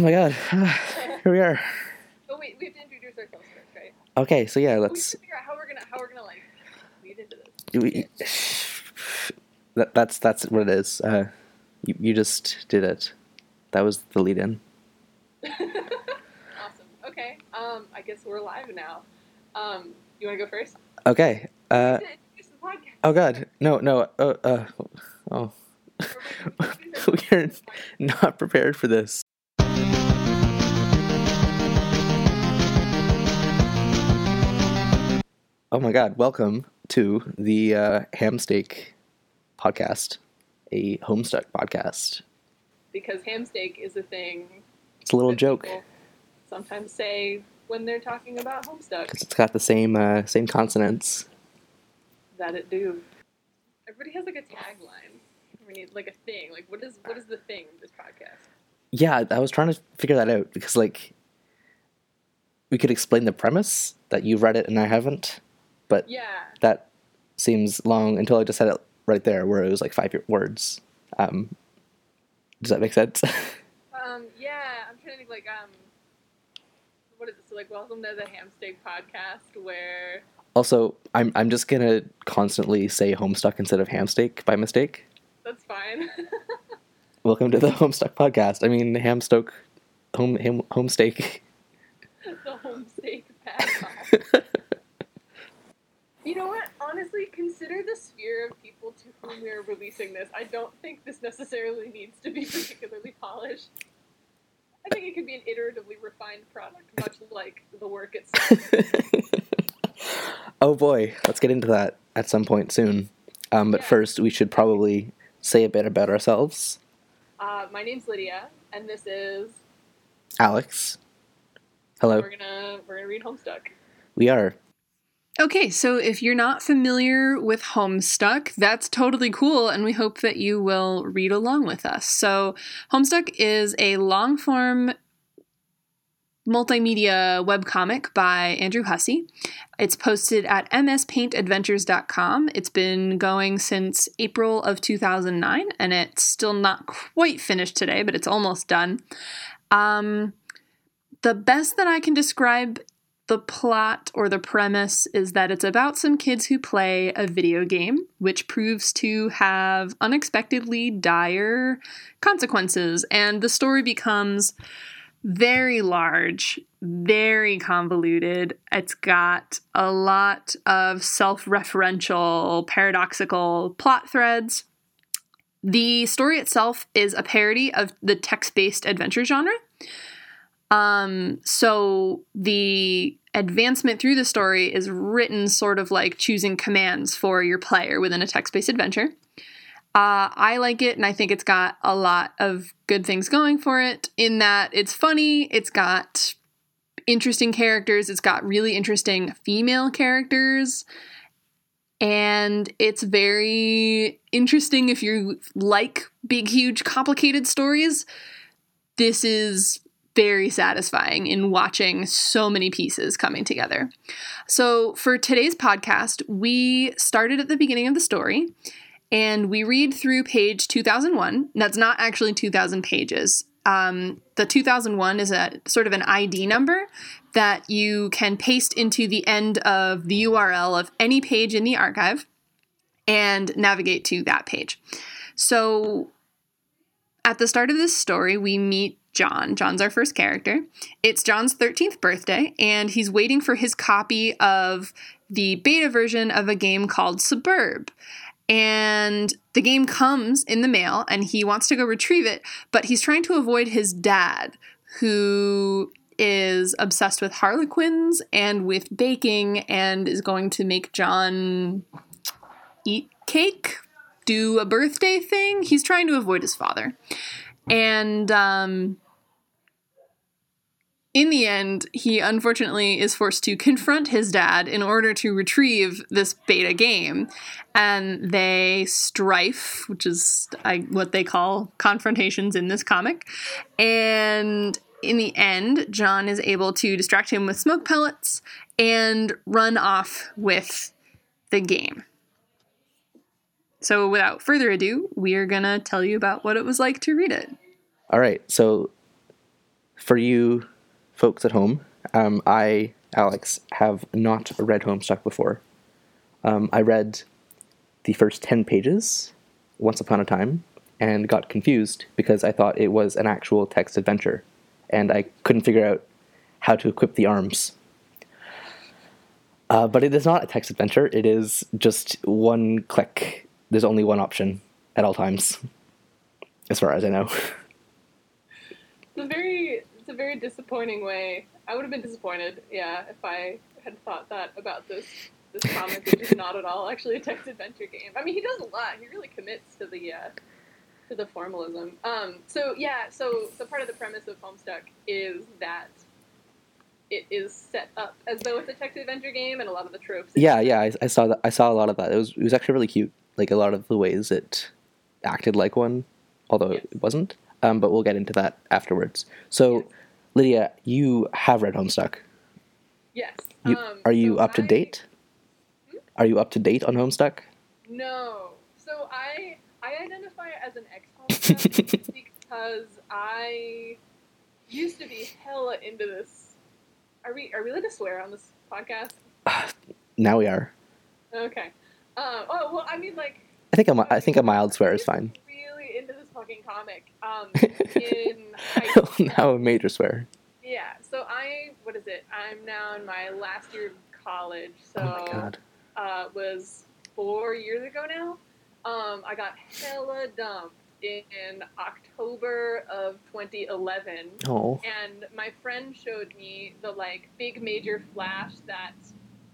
Oh my god. Here we are. Oh wait, we have to introduce ourselves first, right? Okay, so yeah, let's. should figure out how we're gonna how we're gonna like lead into this. We, that, that's that's what it is. Uh, you, you just did it. That was the lead in. awesome. Okay. Um, I guess we're live now. Um, you want to go first? Okay. Uh, introduce the podcast. oh god. No, no. Uh, uh, oh. we are not prepared for this. Oh my god, welcome to the uh, Hamsteak podcast, a Homestuck podcast. because ham steak is a thing. It's a little joke Sometimes say when they're talking about Homestuck because it's got the same uh, same consonants. that it do. Everybody has like a tagline. We need like a thing. Like what is what is the thing of this podcast? Yeah, I was trying to figure that out because like we could explain the premise that you read it and I haven't, but Yeah. that seems long until I just said it right there where it was like five words. Um, does that make sense? Um. Yeah. I'm trying to think like um. What is it? So like, welcome to the Ham Steak Podcast, where also, I'm I'm just gonna constantly say Homestuck instead of Hamsteak by mistake. that's fine. Welcome to the Homestuck podcast. I mean Hamstoke, home ham, homesteak. the Home Steak Podcast. You know what? Honestly, consider the sphere of people to whom we are releasing this. I don't think this necessarily needs to be particularly polished. I think it could be an iteratively refined product, much like the work itself. oh boy, let's get into that at some point soon. Um, but Yeah. first, we should probably say a bit about ourselves. Uh, my name's Lydia, and this is Alex, hello. we're gonna we're gonna read Homestuck. We are. Okay, so if you're not familiar with Homestuck, that's totally cool, and we hope that you will read along with us. So, Homestuck is a long form multimedia webcomic by Andrew Hussie. It's posted at mspaintadventures.com. It's been going since April of 2009, and it's still not quite finished today, but it's almost done. Um, the best that I can describe the plot or the premise is that it's about some kids who play a video game, which proves to have unexpectedly dire consequences. And the story becomes very large, very convoluted. It's got a lot of self referential, paradoxical plot threads. The story itself is a parody of the text based adventure genre. Um, so the advancement through the story is written sort of like choosing commands for your player within a text based adventure. Uh, I like it, and I think it's got a lot of good things going for it. In that it's funny, it's got interesting characters, it's got really interesting female characters, and it's very interesting if you like big, huge, complicated stories. This is very satisfying in watching so many pieces coming together. So, for today's podcast, we started at the beginning of the story and we read through page 2001. That's not actually 2000 pages. Um, the 2001 is a sort of an ID number that you can paste into the end of the URL of any page in the archive and navigate to that page. So, at the start of this story, we meet John. John's our first character. It's John's 13th birthday, and he's waiting for his copy of the beta version of a game called Sburb. And the game comes in the mail, and he wants to go retrieve it, but he's trying to avoid his dad, who is obsessed with harlequins and with baking, and is going to make John eat cake, do a birthday thing. He's trying to avoid his father. And um, in the end, he unfortunately is forced to confront his dad in order to retrieve this beta game. And they strife, which is what they call confrontations in this comic. And in the end, John is able to distract him with smoke pellets and run off with the game. So, without further ado, we are going to tell you about what it was like to read it. All right, so for you folks at home, um, I, Alex, have not read Homestuck before. Um, I read the first 10 pages once upon a time and got confused because I thought it was an actual text adventure and I couldn't figure out how to equip the arms. Uh, but it is not a text adventure, it is just one click. There's only one option at all times, as far as I know. It's very a very disappointing way. I would have been disappointed, yeah, if I had thought that about this this comic, which is not at all actually a text adventure game. I mean, he does a lot. He really commits to the uh, to the formalism. Um, so yeah, so so part of the premise of Homestuck is that it is set up as though it's a text adventure game, and a lot of the tropes. Yeah, yeah, I, I saw that. I saw a lot of that. It was it was actually really cute. Like a lot of the ways it acted like one, although Yes. it wasn't. Um, but we'll get into that afterwards. So, Yes. Lydia, you have read Homestuck. Yes. You, um, are you so up to I- date? Are you up to date on Homestuck? No. So I I identify as an ex because I used to be hella into this. Are we are we allowed to swear on this podcast? Now we are. Okay. Um, oh well, I mean like I think a, I think a mild swear is fine. Really into this fucking comic. Um, in now a major swear. Yeah. So I what is it? I'm now in my last year of college. So oh my god. uh, was four years ago now. Um, I got hella dumped in October of 2011, Oh. and my friend showed me the like big major flash that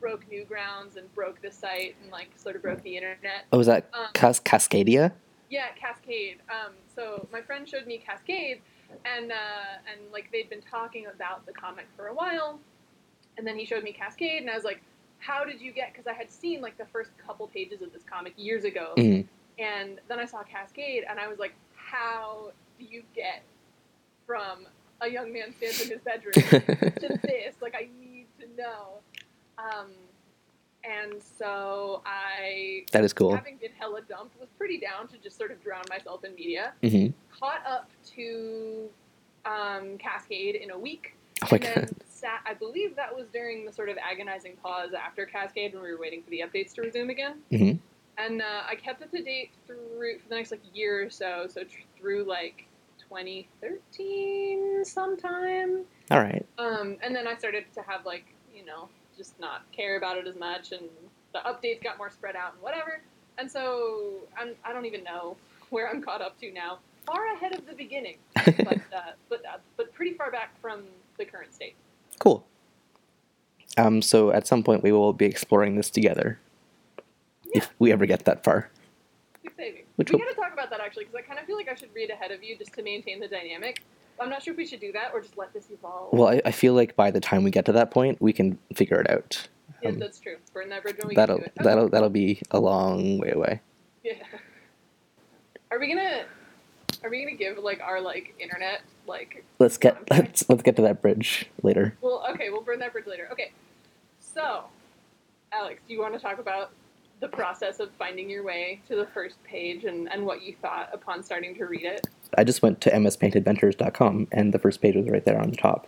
broke new grounds and broke the site and like sort of broke the internet. Oh, was that Um, Cas- Cascadia? yeah, Cascade. Um, so my friend showed me Cascade, and uh, and like they'd been talking about the comic for a while, and then he showed me Cascade, and I was like, "How did you get?" Because I had seen like the first couple pages of this comic years ago, Mhm. and then I saw Cascade, and I was like, "How do you get from a young man stands in his bedroom to this? Like, I need to know." Um, and so I that is cool. having been hella dumped, was pretty down to just sort of drown myself in media. hmm Caught up to um, Cascade in a week. Oh my and god. sat, I believe that was during the sort of agonizing pause after Cascade when we were waiting for the updates to resume again. hmm And uh, I kept up to date through for the next like year or so, so tr- through like 2013 sometime. All right. Um, and then I started to have like, you know, just not care about it as much, and the updates got more spread out and whatever. And so I'm, I don't even know where I'm caught up to now. Far ahead of the beginning, but uh, but uh, but pretty far back from the current state. Cool. Um, so at some point we will be exploring this together. If we ever get that far. Which we will- gotta talk about that actually, because I kind of feel like I should read ahead of you just to maintain the dynamic. I'm not sure if we should do that or just let this evolve. Well, I, I feel like by the time we get to that point, we can figure it out. yeah, um, that's true. Burn that bridge when we That'll get to it. Okay. that'll that'll be a long way away. Yeah. Are we gonna? Are we gonna give like our like internet like Let's get let's let's get to that bridge later. Well, okay, we'll burn that bridge later. Okay, so, Alex, do you want to talk about the process of finding your way to the first page and, and what you thought upon starting to read it? I just went to mspaintadventures.com and the first page was right there on the top.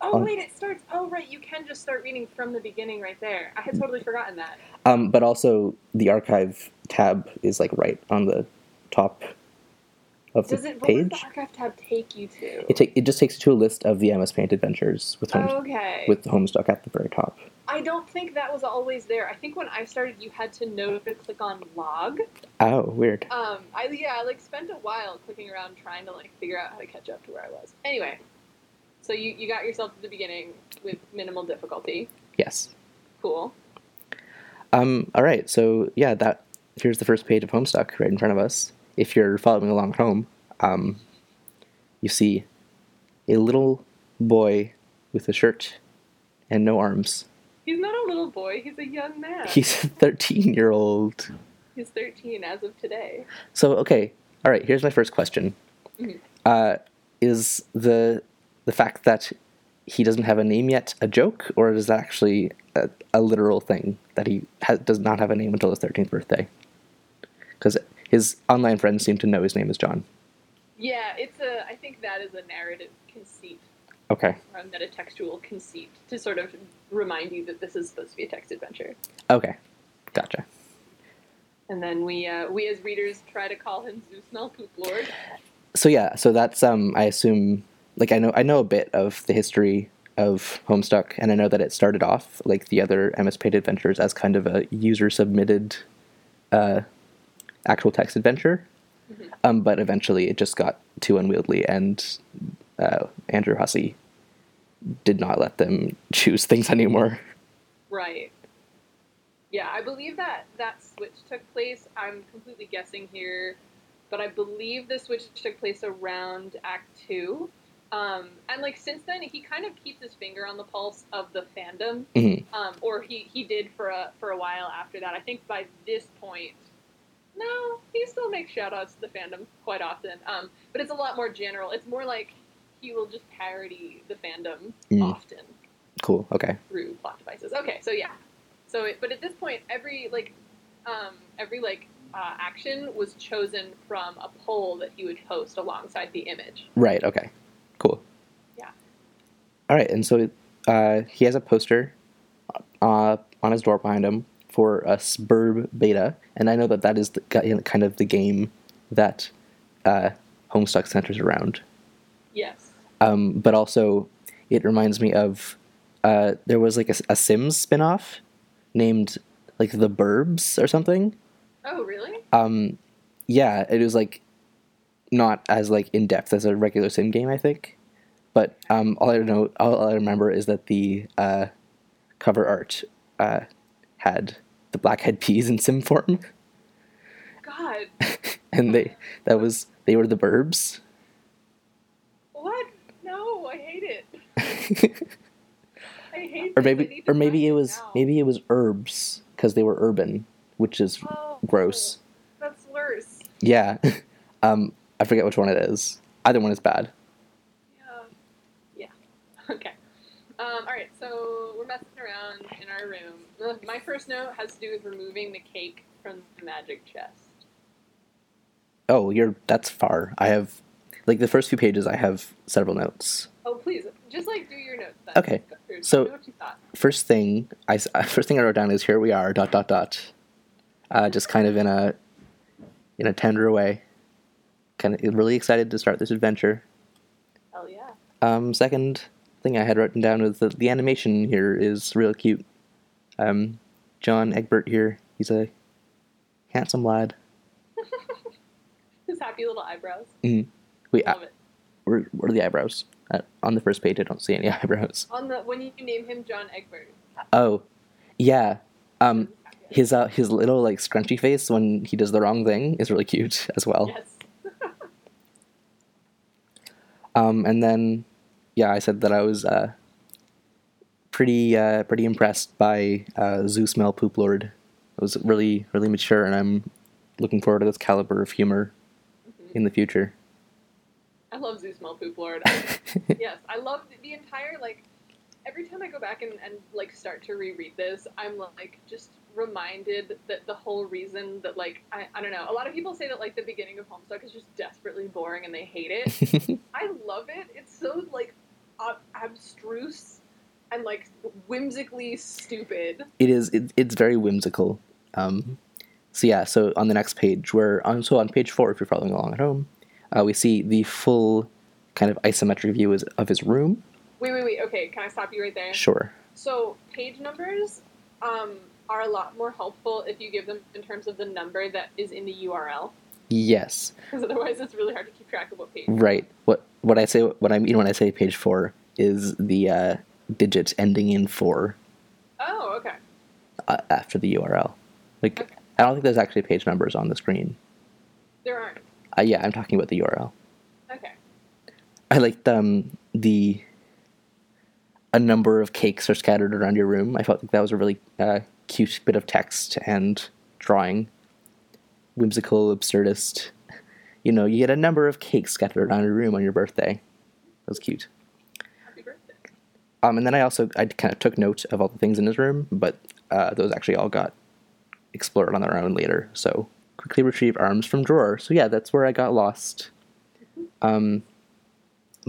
Oh, On- wait, it starts. Oh, right, you can just start reading from the beginning right there. I had totally forgotten that. Um, but also the archive tab is like right on the top of the Does it? What does page. the archive tab take you to? It, take, it just takes you to a list of the MS Paint adventures with home, okay. with Homestuck at the very top. I don't think that was always there. I think when I started, you had to know to click on log. Oh, weird. Um, I yeah, I like spent a while clicking around trying to like figure out how to catch up to where I was. Anyway, so you you got yourself to the beginning with minimal difficulty. Yes. Cool. Um, all right, so yeah, that here's the first page of Homestuck right in front of us. If you're following along at home, um, you see a little boy with a shirt and no arms. He's not a little boy. He's a young man. He's a 13 year old. He's 13 as of today. So okay, all right. Here's my first question: Mhm. uh, Is the the fact that he doesn't have a name yet a joke, or is that actually a, a literal thing that he has, does not have a name until his 13th birthday? Because his online friends seem to know his name is John. Yeah, it's a. I think that is a narrative conceit Okay. or a metatextual conceit to sort of remind you that this is supposed to be a text adventure. Okay. Gotcha. And then we uh, we as readers try to call him Zoosmell Pooplord. So yeah, so that's um I assume like I know I know a bit of the history of Homestuck and I know that it started off like the other MS Paint adventures as kind of a user submitted uh actual text adventure. Um, but eventually it just got too unwieldy and uh, Andrew Hussie did not let them choose things anymore. Right. Yeah, I believe that that switch took place. I'm completely guessing here, but I believe the switch took place around Act Two. Um, and like since then, he kind of keeps his finger on the pulse of the fandom, Mhm. um, or he, he did for a for a while after that. I think by this point, no, he still makes shout outs to the fandom quite often. Um, but it's a lot more general. It's more like he will just parody the fandom Mm. often Cool. Okay. through plot devices. Okay, so yeah, so it, but at this point, every like, um, every like uh, action was chosen from a poll that he would post alongside the image. Right. Okay. Cool. Yeah. All right, and so uh, he has a poster uh, on his door behind him for a Sburb beta, and I know that that is the, kind of the game that uh, Homestuck centers around. Yes. Um, but also, it reminds me of uh, there was like a, a Sims spin-off named like the Burbs or something. Oh, really? Um, yeah, it was like not as like in depth as a regular sim game, I think. But um, all I know, all I remember is that the uh, cover art uh, had the black eyed peas in sim form, God, and they that was they were the Burbs. what? No, I hate it. I hate. or maybe or maybe it was now. maybe it was Urbz because they were urban, which is Oh, gross. That's worse. Yeah, um, I forget which one it is. Either one is bad. Yeah. Yeah. Okay. Um, all right. So we're messing around in our room. My first note has to do with removing the cake from the magic chest. Oh, you're that's far. I have like the first few pages. I have several notes. Oh, please, just like do your notes. Then. Okay, Go so- Tell me what you. First thing I first thing I wrote down is here we are dot dot dot, uh, just kind of in a in a tender way. Kind of really excited to start this adventure. Hell yeah. Um, second thing I had written down was that the animation here is real cute. Um, John Egbert here, he's a handsome lad. His happy little eyebrows. We uh, Love it. where, where are the eyebrows? Uh, on the first page, I don't see any eyebrows. On the when you name him John Egbert. Oh, yeah. Um, his uh, his little like scrunchy face when he does the wrong thing is really cute as well. Yes. Um, and then, yeah, I said that I was uh, pretty uh, pretty impressed by uh, Zoosmell Pooplord. It was really really mature, and I'm looking forward to this caliber of humor in the future. I love Zoosmell Pooplord. yes, I love the, entire like. Every time I go back and, and like start to reread this, I'm like just reminded that the whole reason that like I, I don't know a lot of people say that like the beginning of Homestuck is just desperately boring and they hate it. I love it. It's so like ob- abstruse and like whimsically stupid. it is it, it's very whimsical. Um, so yeah, so on the next page, where on so on page four, if you're following along at home, uh, we see the full kind of isometric view is, of his room. Wait, wait, wait. Okay, can I stop you right there? Sure. So page numbers um, are a lot more helpful if you give them in terms of the number that is in the URL, Yes. because otherwise it's really hard to keep track of what page. Right. What what I say what I mean when I say page four is the uh, digit ending in four Oh, okay. uh, after the URL. Like Okay. I don't think there's actually page numbers on the screen. There aren't. Uh, yeah, I'm talking about the URL. Okay. I liked um, the a number of cakes are scattered around your room. I felt like that was a really uh, cute bit of text and drawing. Whimsical, absurdist. You know, you get a number of cakes scattered around your room on your birthday. That was cute. Um, and then I also I kind of took note of all the things in his room, but uh, those actually all got explored on their own later. So quickly retrieve arms from drawer. So yeah, that's where I got lost. um,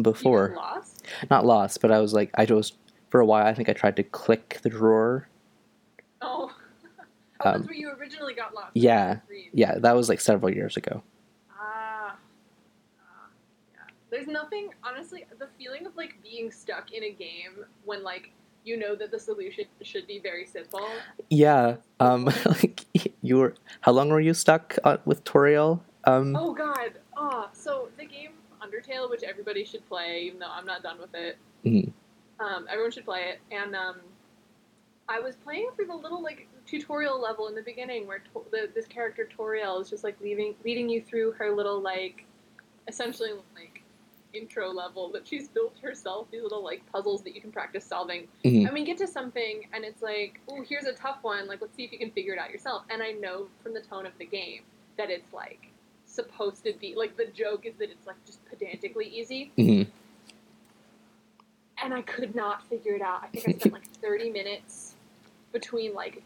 before. lost? Not lost, but I was like, I was for a while. I think I tried to click the drawer. Oh. oh, Um, that's where you originally got lost. yeah, Yeah, that was like several years ago. Ah. Ah, yeah. There's nothing, honestly, the feeling of like being stuck in a game when like you know that the solution should be very simple. Yeah. Um, like you were. How long were you stuck uh, with Toriel? Um. Oh god. Oh, so the game Undertale, which everybody should play, even though I'm not done with it. Mhm. Um, everyone should play it. And um, I was playing through the little like tutorial level in the beginning where to- the, this character Toriel is just like leaving, leading you through her little like, essentially like intro level that she's built herself. These little like puzzles that you can practice solving. mhm. And we get to something, and it's like, oh, here's a tough one. Like, let's see if you can figure it out yourself. And I know from the tone of the game that it's like supposed to be like the joke is that it's like just pedantically easy. mhm. And I could not figure it out. I think I spent like 30 minutes between like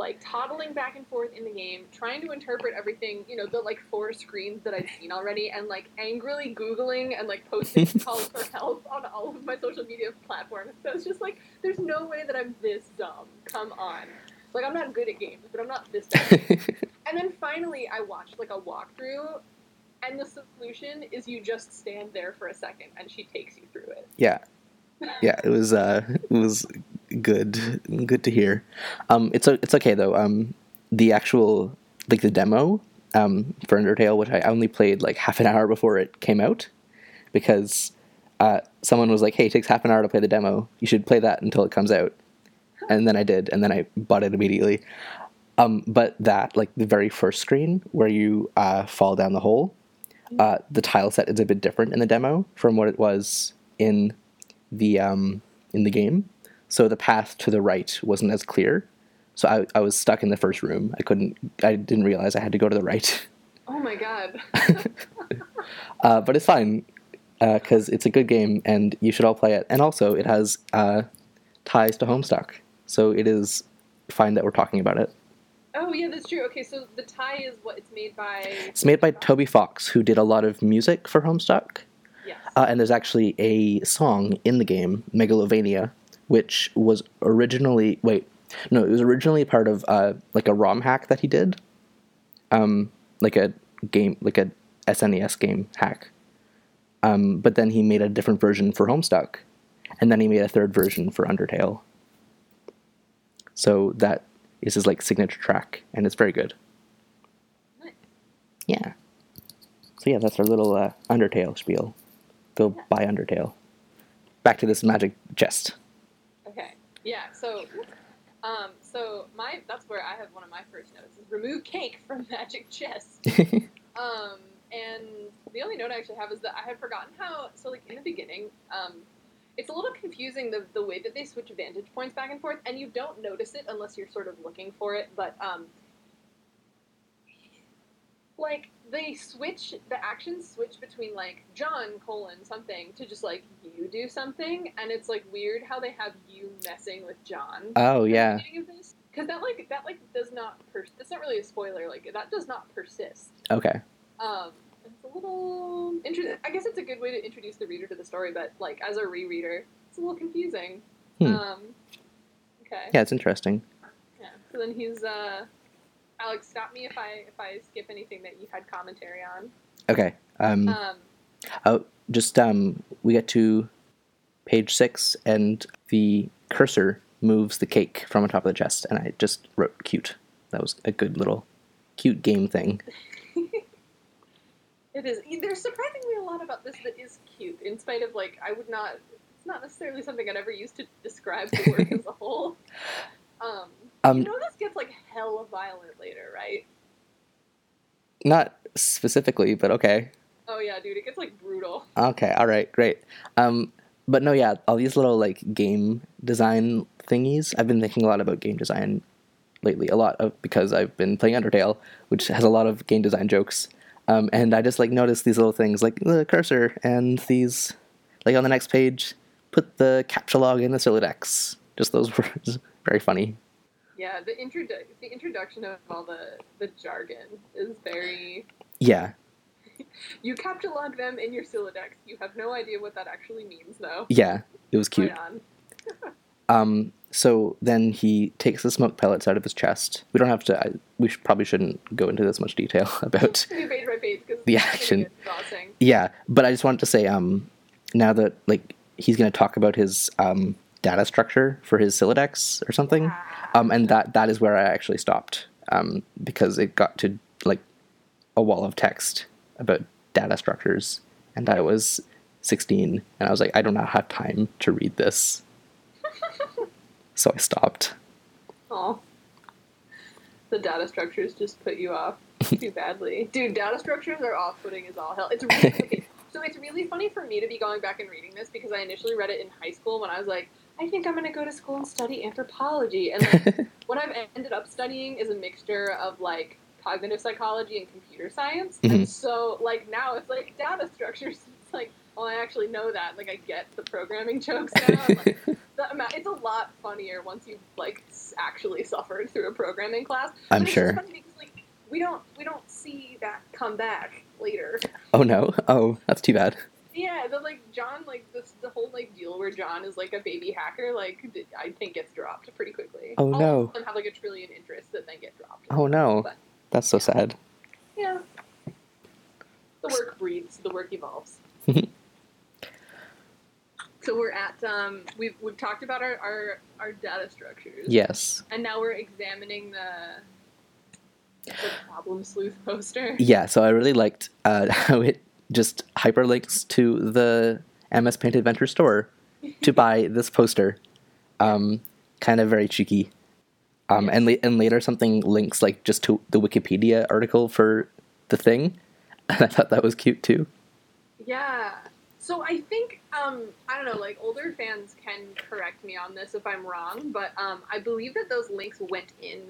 like toddling back and forth in the game, trying to interpret everything, you know, the like four screens that I've seen already, and like angrily Googling and like posting calls for help on all of my social media platforms. So it's just like, there's no way that I'm this dumb. Come on. Like, I'm not good at games, but I'm not this dumb. and then finally, I watched like a walkthrough, and the solution is you just stand there for a second, and she takes you through it. yeah. Yeah. It was. Uh. It was good. Good to hear. Um. It's It's okay though. Um. The actual like the demo. Um. For Undertale, which I only played like half an hour before it came out, because uh, someone was like, "Hey, it takes half an hour to play the demo. You should play that until it comes out." And then I did, and then I bought it immediately. Um, but that, like the very first screen where you uh, fall down the hole, uh, the tile set is a bit different in the demo from what it was in the um, in the game. So the path to the right wasn't as clear. So I, I was stuck in the first room. I couldn't. I didn't realize I had to go to the right. Oh my god. Uh, but it's fine because it's a good game and you should all play it. And also, it has uh, ties to Homestuck, so it is fine that we're talking about it. oh yeah, that's true. Okay, so the tie is what it's made by. It's made by Toby Fox, who did a lot of music for Homestuck. Yes. Uh, and there's actually a song in the game, Megalovania, which was originally wait, no, it was originally part of uh, like a ROM hack that he did, um, like a game, like a SNES game hack. Um, but then he made a different version for Homestuck, and then he made a third version for Undertale. So that is his like signature track, and it's very good. Nice. Yeah. So yeah, that's our little uh, Undertale spiel. Go Yeah. buy Undertale. Back to this magic chest. Yeah. So, um, so my that's where I have one of my first notes is remove cake from magic chest. Um, and the only note I actually have is that I had forgotten how. So like in the beginning, um, it's a little confusing the the way that they switch vantage points back and forth, and you don't notice it unless you're sort of looking for it. But um, like they switch the actions switch between like John colon something to just like you do something, and it's like weird how they have you messing with John. oh yeah. Because that like that like does not pers- that's not really a spoiler like that does not persist. Okay. Um, it's a little interesting. I guess it's a good way to introduce the reader to the story, but like as a rereader, it's a little confusing. Hmm. Um, okay. Yeah, it's interesting. Yeah. So then he's uh, Alex, stop me if I if I skip anything that you had commentary on. Okay. Um, Um, oh, just um, we get to page six, and the cursor moves the cake from on top of the chest, and I just wrote cute. That was a good little cute game thing. it is. There's surprisingly a lot about this that is cute, in spite of like I would not. It's not necessarily something I'd ever use to describe the work as a whole. Um, Um, you know this gets like hella violent later, right? not specifically, but okay. Oh yeah, dude, it gets like brutal. Okay, all right, great. Um, but no, yeah, all these little like game design thingies. I've been thinking a lot about game design lately, a lot of because I've been playing Undertale, which has a lot of game design jokes. Um, and I just like noticed these little things, like the cursor and these, like on the next page, put the captchalogue in the Sylladex. Just those words, very funny. Yeah, the introdu- the introduction of all the the jargon is very Yeah, You catalog them in your Sylladex. You have no idea what that actually means, though. Yeah, it was cute. Um, so then he takes the smoke pellets out of his chest. We don't have to. I, we should, probably shouldn't go into this much detail about. Page by page The action. Yeah, but I just wanted to say, um, now that like he's going to talk about his um data structure for his Sylladex or something, um, and that that is where I actually stopped, um, because it got to like a wall of text about data structures, and I was sixteen, and I was like, I do not have time to read this, so I stopped. Oh. The data structures just put you off too badly. Dude, data structures are off putting as all hell. It's really okay. So it's really funny for me to be going back and reading this because I initially read it in high school when I was like, I think I'm gonna go to school and study anthropology. And like, what I've ended up studying is a mixture of like cognitive psychology and computer science. Mhm. And so like now it's like data structures. It's like, oh I actually know that. Like I get the programming jokes now. Like, amount, it's a lot funnier once you've like actually suffered through a programming class. I'm it's sure. funny because, like, we don't we don't see that come back later. Oh no! Oh, that's too bad. Yeah, the like John like this the whole like deal where John is like a baby hacker like I think gets dropped pretty quickly. Oh, All no. them have like a trillion interests that then get dropped. Oh no, But that's so sad. yeah, the work breeds, the work evolves. so we're at um we've we've talked about our our, our data structures. Yes. And now we're examining the the problem sleuth poster. Yeah, so I really liked uh, how it just hyperlinks to the MS Paint Adventure store to buy this poster. Um, kind of very cheeky. Um, and, la- and later something links like just to the Wikipedia article for the thing. And I thought that was cute too. Yeah. So I think um, I don't know, like older fans can correct me on this if I'm wrong, but um, I believe that those links went in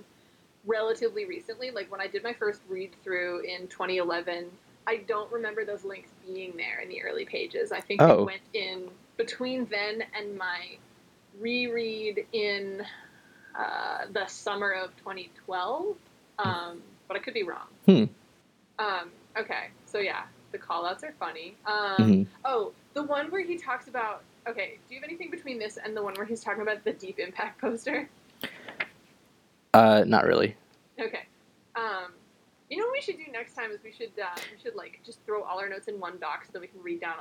relatively recently. Like when I did my first read through in 2011, I don't remember those links being there in the early pages. I think Oh. they went in between then and my reread in uh, the summer of 2012. Um, but I could be wrong. Hmm. Um, okay, so yeah, the call outs are funny. Um, Mhm. Oh, the one where he talks about. Okay, do you have anything between this and the one where he's talking about the Deep Impact poster? Uh, not really. Okay. Um, you know what we should do next time is we should uh, we should like just throw all our notes in one doc so that we can read down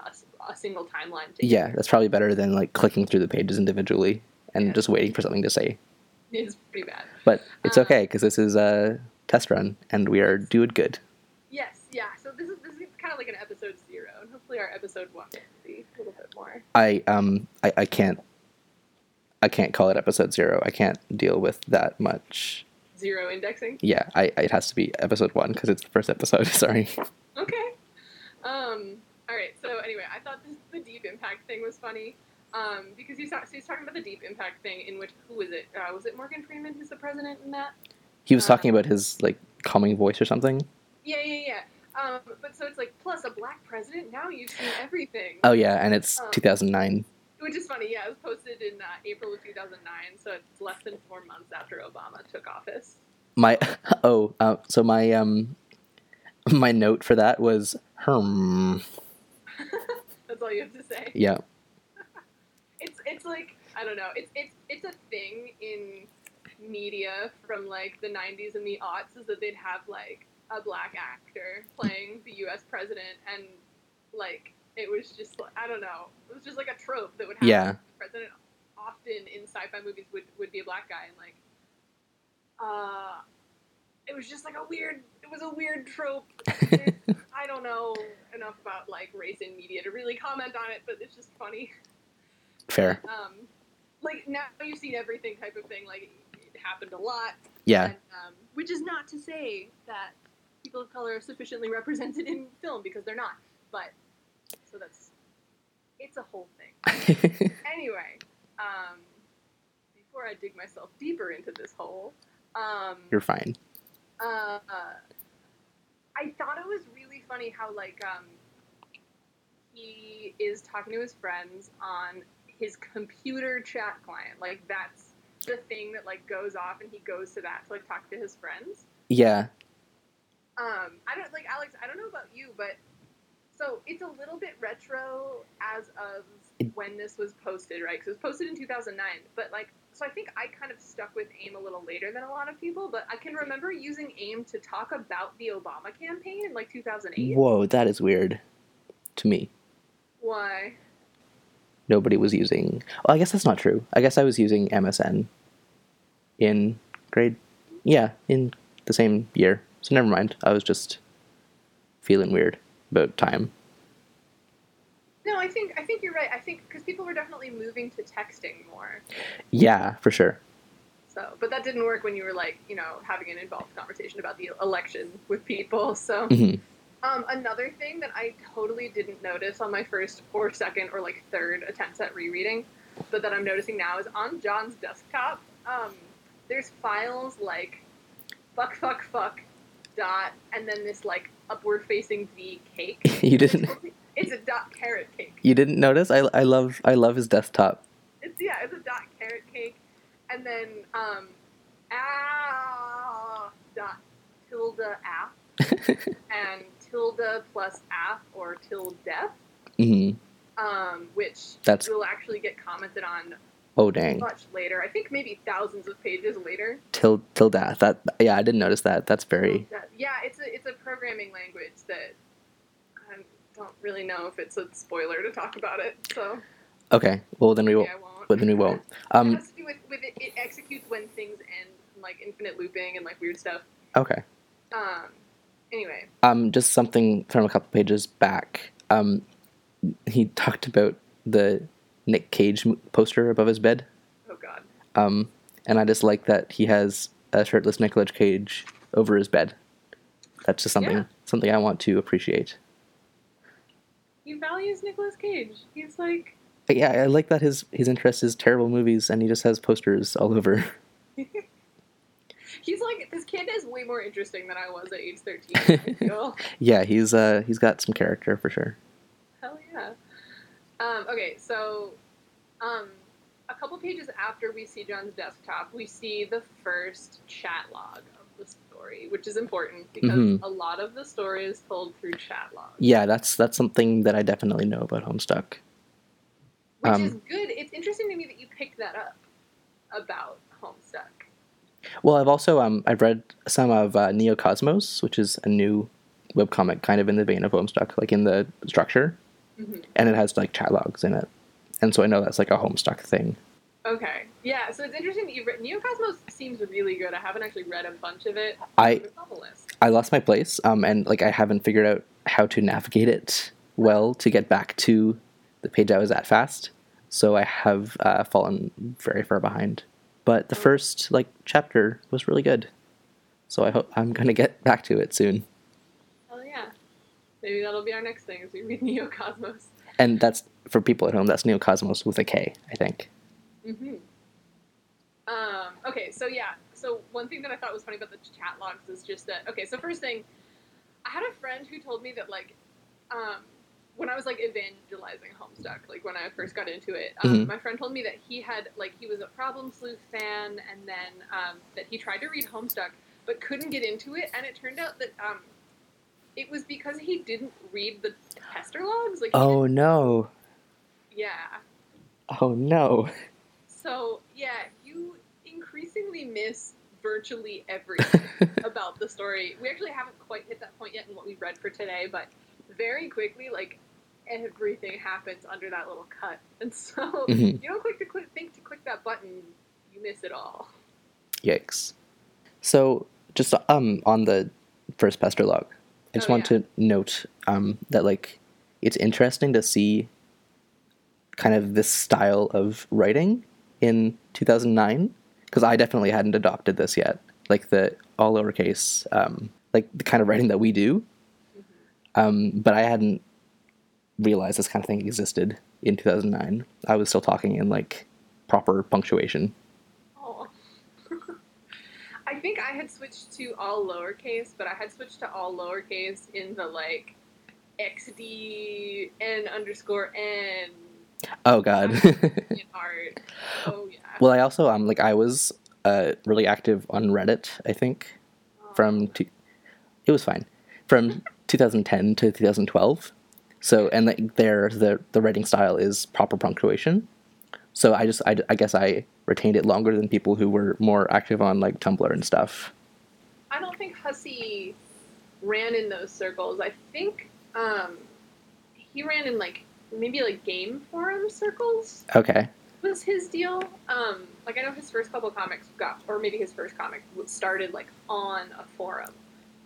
a single timeline. Together. Yeah, that's probably better than like clicking through the pages individually and Yeah. just waiting for something to say. it's pretty bad. But it's Uh, okay because this is a test run and we are doing good. Yes, yeah. So this is this is kind of like an episode zero, and hopefully our episode one will be a little bit more. I um I, I can't I can't call it episode zero. I can't deal with that much. Zero indexing. Yeah, I it has to be episode one because it's the first episode. Sorry. Okay. Um. All right. So anyway, I thought this, the deep impact thing was funny. Um, because he's, so he's talking about the deep impact thing in which who was it? Uh, was it Morgan Freeman who's the president in that? He was Uh, talking about his like calming voice or something. Yeah, yeah, yeah. Um, but so it's like plus a black president. Now you've seen everything, Oh yeah, and it's Oh. 2009. Which is funny. Yeah, it was posted in uh, April of 2009, so it's less than four months after Obama took office. My oh, uh, so my um my note for that was hmm. That's all you have to say. Yeah. it's it's like I don't know. It's it's it's a thing in media from like the '90s and the aughts is that they'd have like a black actor playing the U.S. president, and like it was just I don't know. It was just like a trope that would happen. Yeah. The president often in sci-fi movies would would be a black guy, and like uh, it was just like a weird. It was a weird trope. I don't know enough about like race in media to really comment on it, but it's just funny. Fair. Um, like now you've seen everything type of thing. Like it happened a lot. Yeah. And, um, which is not to say that people of color are sufficiently represented in film because they're not. But so that's it's a whole thing. Anyway, um, before I dig myself deeper into this hole, um, You're fine. uh, I thought it was really funny how like um, he is talking to his friends on his computer chat client. Like that's the thing that like goes off, and he goes to that to like talk to his friends. Yeah. Um, I don't like Alex. I don't know about you, but so it's a little bit retro as of when this was posted, right? Because it was posted in 2009. But like, so I think I kind of stuck with AIM a little later than a lot of people. But I can remember using AIM to talk about the Obama campaign in like 2008. Whoa, that is weird to me. Why? Nobody was using. Well, I guess that's not true. I guess I was using MSN in grade. Yeah, in the same year. So never mind. I was just feeling weird about time. No, I think I think you're right. I think because people were definitely moving to texting more. Yeah, for sure. So, but that didn't work when you were like, you know, having an involved conversation about the election with people. So, hmm um, another thing that I totally didn't notice on my first or second or like third attempts at rereading, but that I'm noticing now is on John's desktop. Um, there's files like fuck fuck fuck dot and then this like upward facing V cake. You didn't. It's a dot carrot cake. You didn't notice? I, I love I love his desktop. It's yeah, it's a dot carrot cake, and then um, ah dot tilde app and tilde plus app or tilde death, hmm um, which That's- will actually get commented on Oh dang. much later. I think maybe thousands of pages later. Till till death. That yeah, I didn't notice that. That's very yeah, it's a it's a programming language that I don't really know if it's a spoiler to talk about it. So okay. Well then we won't. But then we won't. it Um. has to do with, with it, it executes when things end, like infinite looping and like weird stuff. Okay. Um. Anyway, Um. Just something from a couple pages back. Um. He talked about the Nick Cage poster above his bed. oh god, Um. And I just like that he has a shirtless Nicolas Cage over his bed. That's just something Yeah. something I want to appreciate. he values Nicolas Cage. He's like, But yeah, I like that his his interest is terrible movies, and he just has posters all over. he's like, this kid is way more interesting than I was at age thirteen. Yeah, he's uh he's got some character for sure. Hell yeah. Um, okay, so um, a couple pages after we see John's desktop, we see the first chat log of the story, which is important because Mhm. a lot of the story is told through chat logs, Yeah, that's that's something that I definitely know about Homestuck. which um, is good. It's interesting to me that you picked that up about Homestuck. Well, I've also um I've read some of uh, Neo-Kosmos, which is a new webcomic kind of in the vein of Homestuck, like in the structure, Mhm. and it has like chat logs in it, and so I know that's like a Homestuck thing. Okay, yeah. So it's interesting that you've read Neo-Kosmos. Seems really good. I haven't actually read a bunch of it. I It's on the list. I lost my place, um, and like I haven't figured out how to navigate it well to get back to the page I was at fast. So I have uh, fallen very far behind. But the first like chapter was really good, so I hope I'm gonna get back to it soon. Maybe that'll be our next thing as we read Neo-Kosmos. And that's for people at home. That's Neo-Kosmos with a K, I think. hmm Um, okay, so yeah, so one thing that I thought was funny about the chat logs is just that. Okay, so first thing, I had a friend who told me that like, um, when I was like evangelizing Homestuck, like when I first got into it, um, Mhm. my friend told me that he had like he was a Problem Sleuth fan, and then um, that he tried to read Homestuck but couldn't get into it, and it turned out that um, it was because he didn't read the pester logs. Like, Oh no! yeah. Oh no! So yeah, you increasingly miss virtually everything about the story. We actually haven't quite hit that point yet in what we read for today, but very quickly, like everything happens under that little cut, and so Mhm. you don't click to click, think to click that button, you miss it all. Yikes! So just um on the first pester log, I just Oh, want yeah. to note um that like it's interesting to see kind of this style of writing in 2009 because I definitely hadn't adopted this yet, like the all lowercase, um, like the kind of writing that we do. Um, but I hadn't realized this kind of thing existed in 2009. I was still talking in like proper punctuation. I think I had switched to all lowercase, but I had switched to all lowercase in the like XD N underscore N Oh God. in art. Oh yeah. well, I also um like I was uh really active on Reddit. I think Oh. from it was fine from 2010 to 2012 So and like there the the writing style is proper punctuation. So I just I, I guess I retained it longer than people who were more active on like Tumblr and stuff. I don't think Hussie ran in those circles. I think um, he ran in like maybe like game forum circles Okay. was his deal. Um, like I know his first couple comics got, or maybe his first comic started like on a forum.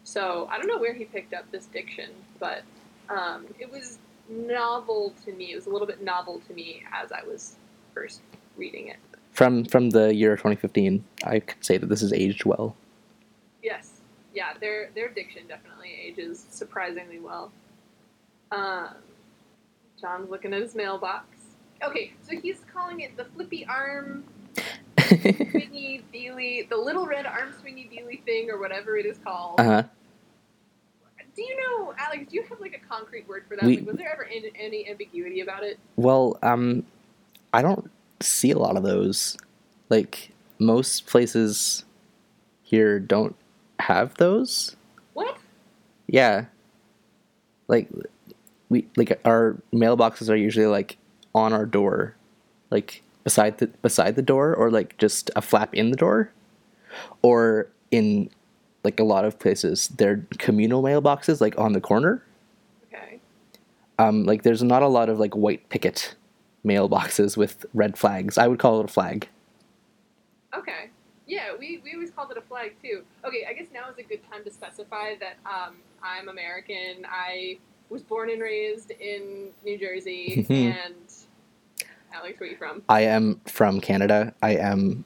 So I don't know where he picked up this diction, but um, it was novel to me. It was a little bit novel to me as I was first reading it. From from the year 2015, I could say that this is aged well. Yes, yeah, their their diction definitely ages surprisingly well. Um, John's looking at his mailbox. Okay, so he's calling it the flippy arm swingy dealy, the little red arm swingy dealy thing, or whatever it is called. uh huh. Do you know, Alex? Do you have like a concrete word for that? We- like, was there ever any, any ambiguity about it? Well, um, I don't see a lot of those. Like most places here don't have those. What? Yeah. Like we like our mailboxes are usually like on our door, like beside the beside the door, or like just a flap in the door, or in like a lot of places they're communal mailboxes like on the corner. Okay. Um, like there's not a lot of like white picket mailboxes with red flags. I would call it a flag. Okay. Yeah, we, we always called it a flag too. Okay, I guess now is a good time to specify that um, I'm American. I was born and raised in New Jersey. Mhm. and Alex, where are you from? I am from Canada. I am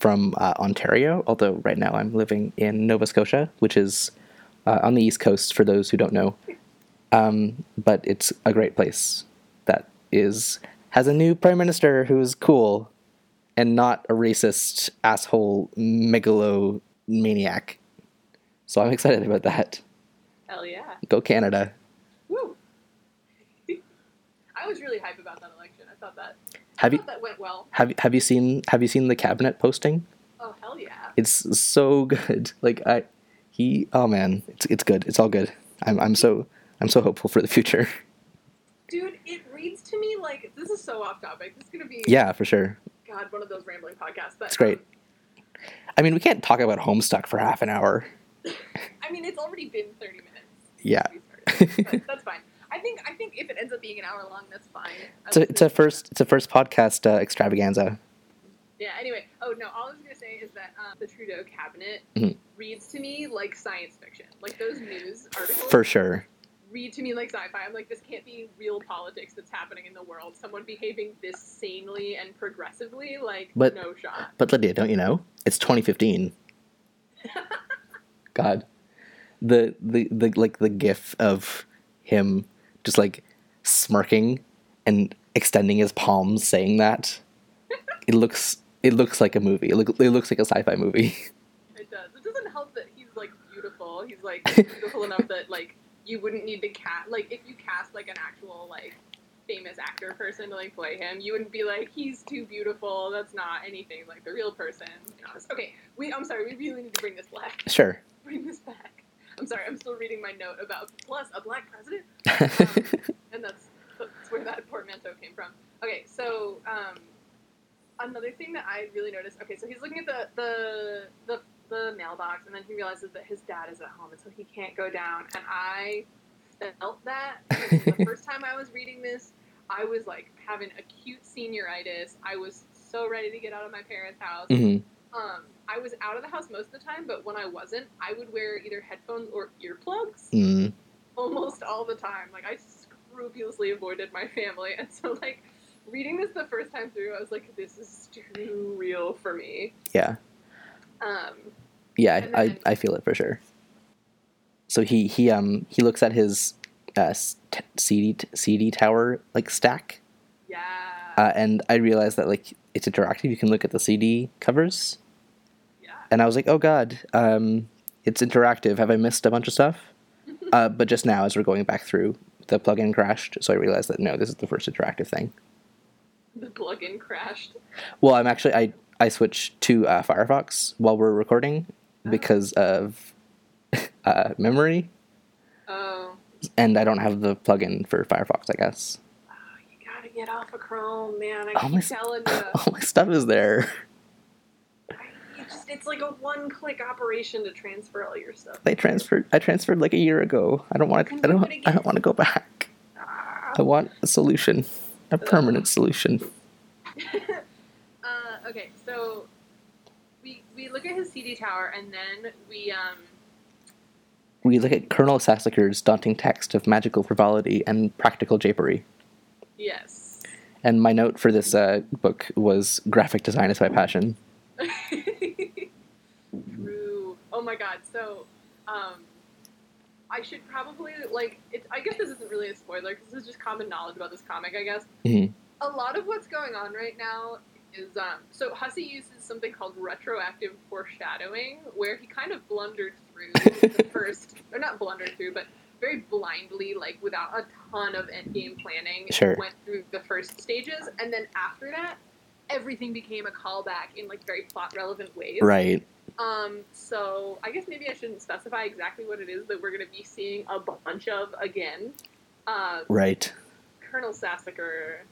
from uh, Ontario, although right now I'm living in Nova Scotia, which is uh, on the east coast for those who don't know. Um, but it's a great place is has a new prime minister who's cool and not a racist asshole megalomaniac. So I'm excited about that. Hell yeah. Go Canada. Woo. I was really hype about that election. I thought that Have I you that went well. have have you seen have you seen the cabinet posting? Oh hell yeah. It's so good. Like I, he. Oh man, it's it's good. It's all good. I'm I'm so I'm so hopeful for the future. Dude, it to me like this is so off topic. This is gonna be Yeah, for sure. God, one of those rambling podcasts. But It's great. I mean, we can't talk about Homestuck for half an hour. I mean, it's already been thirty minutes. Yeah. started, that's fine. I think I think if it ends up being an hour long, that's fine. It's a, it's a first it's a first podcast uh, extravaganza. Yeah. Anyway, oh no, all I was gonna say is that um, the Trudeau cabinet Mhm. reads to me like science fiction. Like those news articles For sure. Read to me like sci-fi. I'm like, this can't be real politics that's happening in the world. Someone behaving this sanely and progressively, like But- no shot. But Lydia, don't you know? It's 2015. God, the the the like the gif of him just like smirking and extending his palms, saying that. It looks it looks like a movie. It, look, it looks like a sci-fi movie. It does. It doesn't help that he's like beautiful. He's like beautiful enough that like you wouldn't need to cast like if you cast like an actual like famous actor person to like play him, you wouldn't be like he's too beautiful. That's not anything like the real person. Okay, we. I'm sorry. We really need to bring this back. Sure. Bring this back. I'm sorry. I'm still reading my note about plus a black president. Um, and that's that's where that portmanteau came from. Okay, so um, another thing that I really noticed. Okay, so he's looking at the the the, the mailbox, and then he realizes that his dad is at home, and so he can't go down. And I felt that the first time I was reading this, I was like having acute senioritis. I was so ready to get out of my parents' house. hmm Um, I was out of the house most of the time, but when I wasn't, I would wear either headphones or earplugs mm. almost all the time. Like I scrupulously avoided my family, and so like reading this the first time through, I was like, this is too real for me. Yeah. Um, Yeah, I, I feel it for sure. So he he um he looks at his uh, t- CD t- CD tower like stack, yeah, uh, and I realized that like it's interactive. You can look at the CD covers, yeah. and I was like, oh god, um, it's interactive. Have I missed a bunch of stuff? uh, but just now, as we're going back through, the plugin crashed, so I realized that no, this is the first interactive thing. The plugin crashed. Well, I'm actually I I switched to uh, Firefox while we're recording because of uh, memory. Oh, and I don't have the plugin for Firefox. I guess Oh, you gotta get off of Chrome, man. I Oh, keep my- telling you. all my stuff is there. It's like a one-click operation to transfer all your stuff. I transferred. I transferred like a year ago. I don't want to. I don't. I don't want to go back. Ah. I want a solution, a permanent solution. uh, okay, so look at his CD tower, and then we um We look at Colonel Sassacre's daunting text of magical frivolity and practical japery. yes. And my note for this uh, book was graphic design is my passion. True. Oh my god. So, um, I should probably like. It, I guess this isn't really a spoiler because this is just common knowledge about this comic. I guess Mhm. a lot of what's going on right now is um. So Hussie uses something called retroactive foreshadowing, where he kind of blundered through the first, or not blundered through, but very blindly, like without a ton of endgame planning, Sure. went through the first stages, and then after that, everything became a callback in like very plot relevant ways. Right. Um, so I guess maybe I shouldn't specify exactly what it is that we're going to be seeing a bunch of again. Uh, Right. Colonel Sassacre,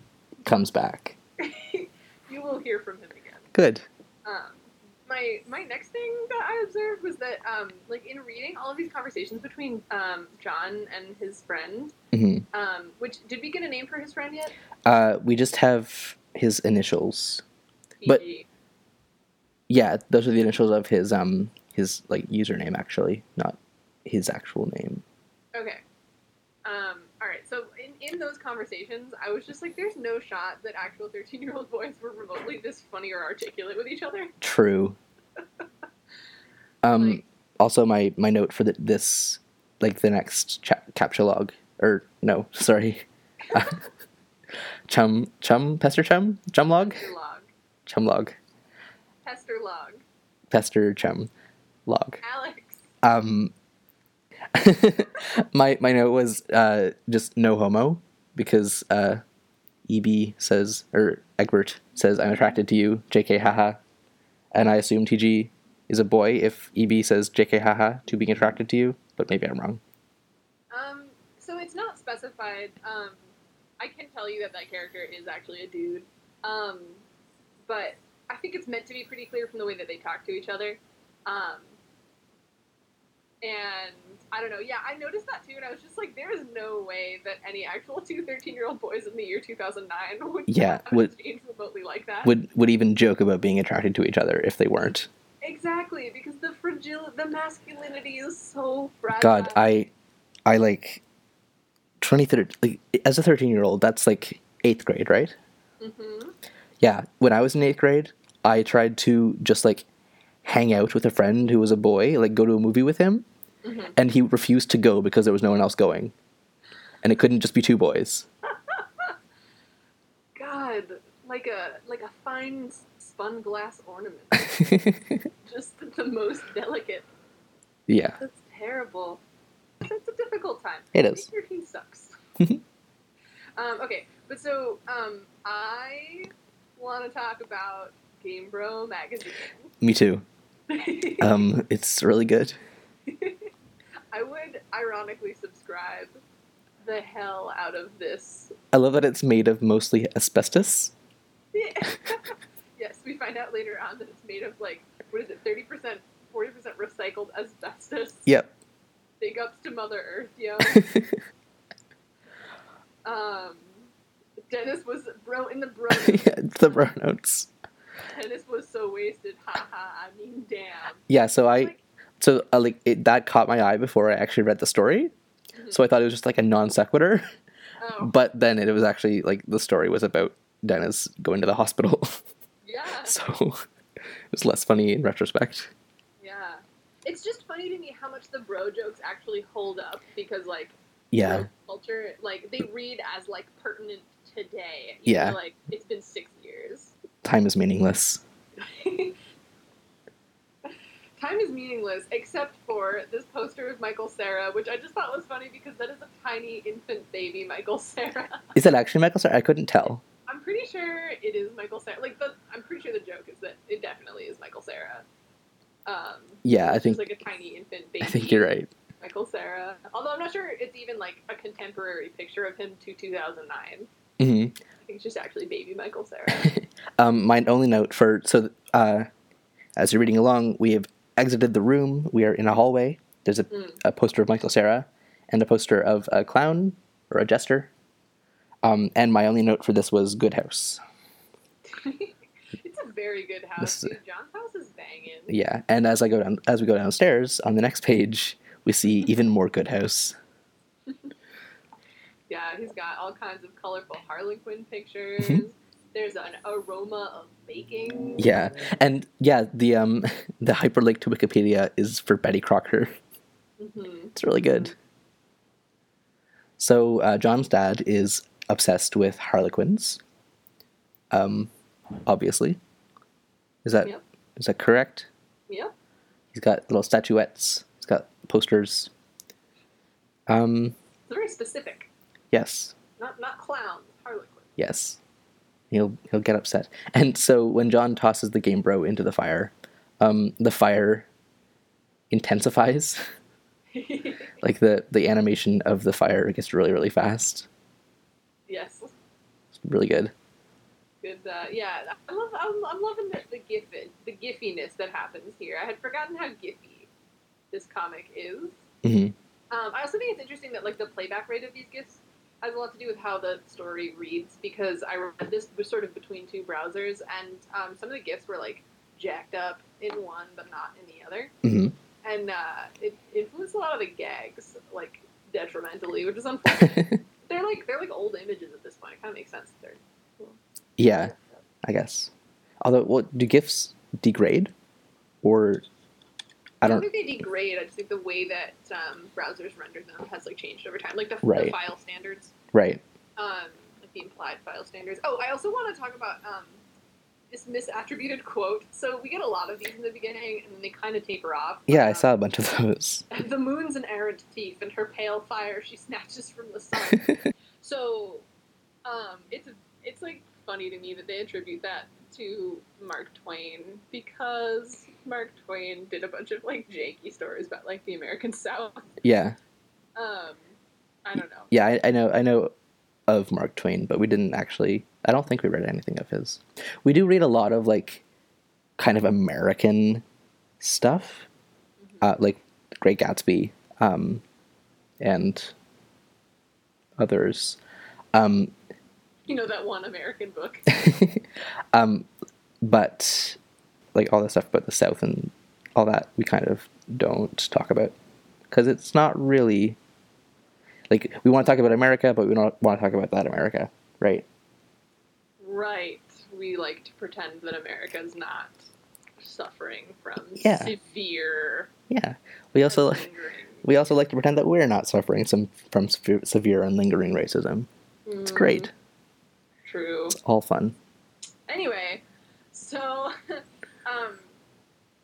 Comes back. you will hear from him again. Good. Um, my my next thing that I observed was that um, like in reading all of these conversations between um, John and his friend, mm-hmm. um, which did we get a name for his friend yet? Uh, we just have his initials. But- Yeah, those are the initials of his um his like username actually, not his actual name. Okay. Um, all right. So in, those conversations, I was just like, "There's no shot that actual 13 year old boys were remotely this funny or articulate with each other." True. Um. Like- also, my my note for the, this, like the next cha- captchalogue, or no, sorry, chum chum pester chum chum log Pester log. chum log Pester log. pester chum log. Alex. Um, my my note was uh, just no homo because uh, EB says or Egbert says I'm attracted to you. Jk haha, and I assume TG is a boy if EB says Jk haha to being attracted to you, but maybe I'm wrong. Um, so it's not specified. Um, I can tell you that that character is actually a dude. Um, but I think it's meant to be pretty clear from the way that they talk to each other. Um, and I don't know. Yeah, I noticed that too, and I was just like, there is no way that any actual two 13 year old boys in the year 2009 would Yeah, would- remotely like that. Would would even joke about being attracted to each other if they weren't. exactly, because the fragile, the masculinity is so fragile. God, I I like twenty third like as a thirteen year old. That's like eighth grade, right? Mm-hmm. Yeah, when I was in eighth grade, I tried to just like hang out with a friend who was a boy, like go to a movie with him, Mhm. and he refused to go because there was no one else going, and it couldn't just be two boys. God, like a like a fine spun glass ornament, just the most delicate. yeah, That's terrible. That's a difficult time. It is. Thirteen sucks. um, okay, but so um, I want to talk about Game Bro magazine. me too. Um, it's really good. I would ironically subscribe the hell out of this. I love that it's made of mostly asbestos. yes, we find out later on that it's made of like what is it, thirty percent, forty percent recycled asbestos. Yep. Big ups to Mother Earth, yo. um, Dennis was bro in the bro. yeah, the bro notes. Dennis was so wasted. Ha ha. I mean, damn. Yeah, so I Like, so uh, like it, that caught my eye before I actually read the story. Mhm. So I thought it was just like a non sequitur, oh, but then it was actually like the story was about Dennis going to the hospital. yeah, so it was less funny in retrospect. yeah. It's just funny to me how much the bro jokes actually hold up because, like, Yeah, culture like they read as like pertinent today Yeah. though, like it's been six years time is meaningless. Time is meaningless except for this poster of michael cera which i just thought was funny because that is a tiny infant baby michael cera Is that actually Michael Cera? I couldn't tell. i'm pretty sure it is michael cera like the i'm pretty sure the joke is that it definitely is michael cera um Yeah, I think like a tiny infant baby I think you're right. Michael Cera. Although I'm not sure it's even like a contemporary picture of him to 2009. Mm-hmm. I think it's just actually baby Michael Cera. Um, my only note for so uh, as you're reading along, we have exited the room. We are in a hallway. There's a, Mm. a poster of Michael Cera and a poster of a clown or a jester. Um, and my only note for this was Good House. it's a very good house. Dude. John's house is banging. Yeah, and as I go down, as we go downstairs on the next page, we see even more Good House. Yeah, he's got all kinds of colorful Harlequin pictures. There's an aroma of baking. Yeah, and yeah, the um the hyperlink to Wikipedia is for Betty Crocker. hmm It's really good. So uh, John's dad is obsessed with Harlequins. Um, obviously, is that is Yep. that correct? Yeah. He's got little statuettes. He's got posters. Um, It's very specific. yes, Not not clowns, Harlequin. yes. He'll he'll get upset. And so when John tosses the Game Bro into the fire, um, the fire intensifies. like the the animation of the fire gets really really fast. yes. It's really good. Good. Uh, yeah, I love. I'm, I'm loving the, the gif the giffiness that happens here. I had forgotten how gify this comic is. hmm Um, I also think it's interesting that like the playback rate of these gifs has a lot to do with how the story reads because I read this was sort of between two browsers and um, some of the gifs were like jacked up in one but not in the other, hmm and uh, it influenced a lot of the gags like detrimentally, which is unfortunate. they're like they're like old images at this point. It kind of makes sense. that They're cool. Yeah, I guess. Although, well, do gifs degrade, or I I don't don't? think they degrade. I just think the way that um, browsers render them has like changed over time, like the, the file standards. Right. um, like the implied file standards. Oh, I also want to talk about um, this misattributed quote. So we get a lot of these in the beginning, and then they kind of taper off. Yeah, I Um, saw a bunch of those. The moon's an errant thief, and her pale fire she snatches from the sun. so, um, it's it's like funny to me that they attribute that to Mark Twain because Mark Twain did a bunch of like janky stories about like the American South. yeah, Um, I don't know. yeah, I, I know, I know of Mark Twain, but we didn't actually. I don't think we read anything of his. We do read a lot of like, kind of American stuff, uh, like Great Gatsby, um, and others. Um, You know that one American book. um, but like all the stuff about the South and all that, we kind of don't talk about because it's not really like we want to talk about America, but we don't want to talk about that America, right? Right. We like to pretend that America's not suffering from Yeah. severe. Yeah. We also like, we also like to pretend that we're not suffering some from severe, and lingering racism. It's Mm, great. True. It's all fun. Anyway, so, um,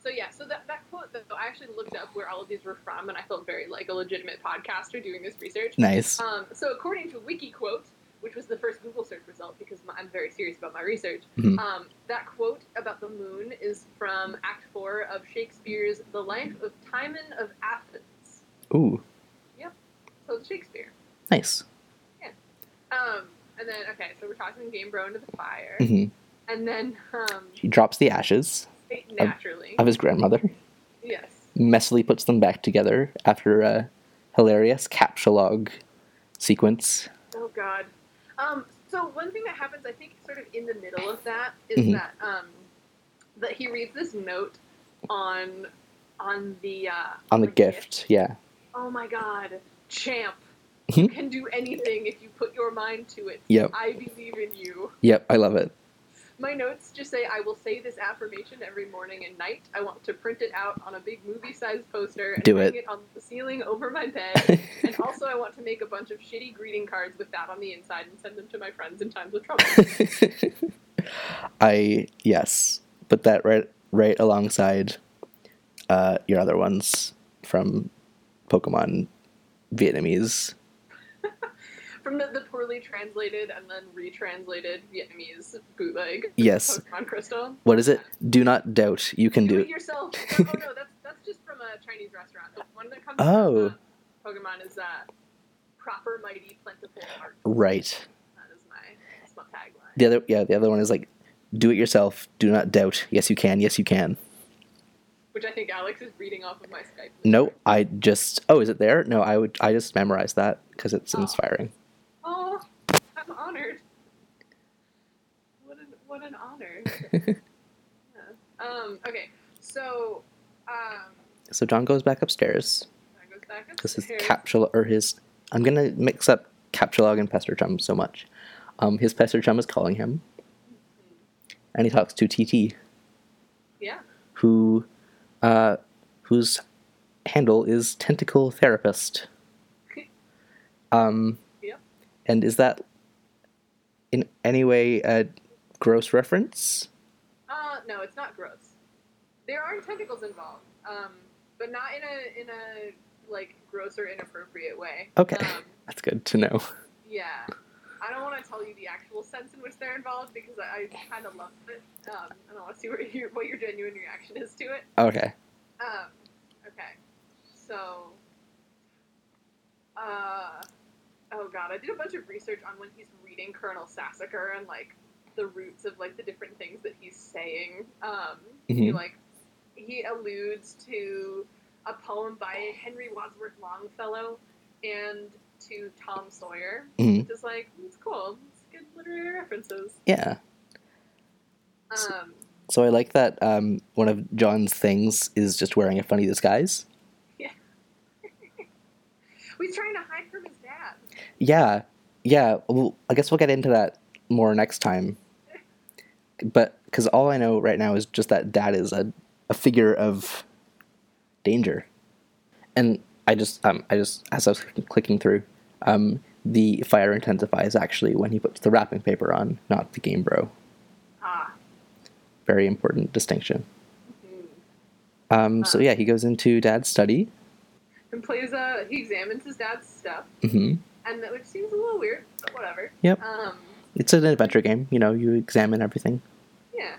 so yeah, so that, that quote though, I actually looked up where all of these were from, and I felt very like a legitimate podcaster doing this research. Nice. Um, so according to WikiQuote, which was the first Google search result because my, I'm very serious about my research, Mhm. um, that quote about the moon is from Act Four of Shakespeare's *The Life of Timon of Athens*. Ooh, Yep. So it's Shakespeare. nice. Yeah. Um, and then okay, so we're talking Game Bro into the fire, hmm and then um, He drops the ashes naturally, of his grandmother, yes. messily puts them back together after a hilarious captchalogue sequence. Oh God. Um, so one thing that happens, I think, sort of in the middle of that, is Mhm. that um, that he reads this note on on the uh, On the gift, yeah. Oh my God, champ! Mhm. You can do anything if you put your mind to it. Yep. I believe in you. Yep, I love it. My notes just say I will say this affirmation every morning and night. I want to print it out on a big movie-sized poster and Do hang it. it on the ceiling over my bed. and also, I want to make a bunch of shitty greeting cards with that on the inside and send them to my friends in times of trouble. I yes, put that right right alongside uh, your other ones from Pokemon Vietnamese. From the, the poorly translated and then retranslated Vietnamese bootleg. Yes. Pokemon Crystal. What is it? Do not doubt you can Do do it it. yourself. oh no, that's that's just from a Chinese restaurant. The one that comes Oh. from Pokemon is uh, proper, mighty, plentiful heart. Right. That is my, that's my tagline. The other, yeah, the other one is like, do it yourself. Do not doubt. Yes, you can. Yes, you can. Which I think Alex is reading off of my Skype. No, I just. Oh, is it there? No, I would. I just memorized that because it's Oh. inspiring. Oh, I'm honored. What an what an honor. Yeah. Um. Okay. So, um, So John goes back upstairs goes back because his upstairs. capsule or his. I'm gonna mix up Captchalogue and Pesterchum so much. Um, his Pesterchum is calling him, and he talks to TT, Yeah. who, uh, whose handle is Tentacle Therapist. Um, Yep. and is that in any way a gross reference? Uh, no, it's not gross. There are tentacles involved, um, but not in a in a like gross or inappropriate way. Okay. Um, That's good to know. yeah. I don't want to tell you the actual sense in which they're involved because I, I kind of love it. Um, I don't want to see what your what your genuine reaction is to it. Okay. Um, okay. So, uh, oh god, I did a bunch of research on when he's reading Colonel Sassacre and like the roots of like the different things that he's saying. Um, he Mhm. like he alludes to a poem by Henry Wadsworth Longfellow and to Tom Sawyer, Mhm. which is like it's cool. It's good literary references. Yeah. Um, So I like that um, one of John's things is just wearing a funny disguise. Yeah. He's trying to hide from his dad. Yeah, yeah. Well, I guess we'll get into that more next time. But because all I know right now is just that Dad is a, a figure of danger, and I just um I just as I was clicking through, um the fire intensifies actually when he puts the wrapping paper on, not the Game Bro. Ah. Very important distinction. mhm. Um, so yeah, he goes into Dad's study. and plays uh he examines his dad's stuff hmm and that which seems a little weird but whatever Yep. um It's an adventure game. You know, you examine everything. yeah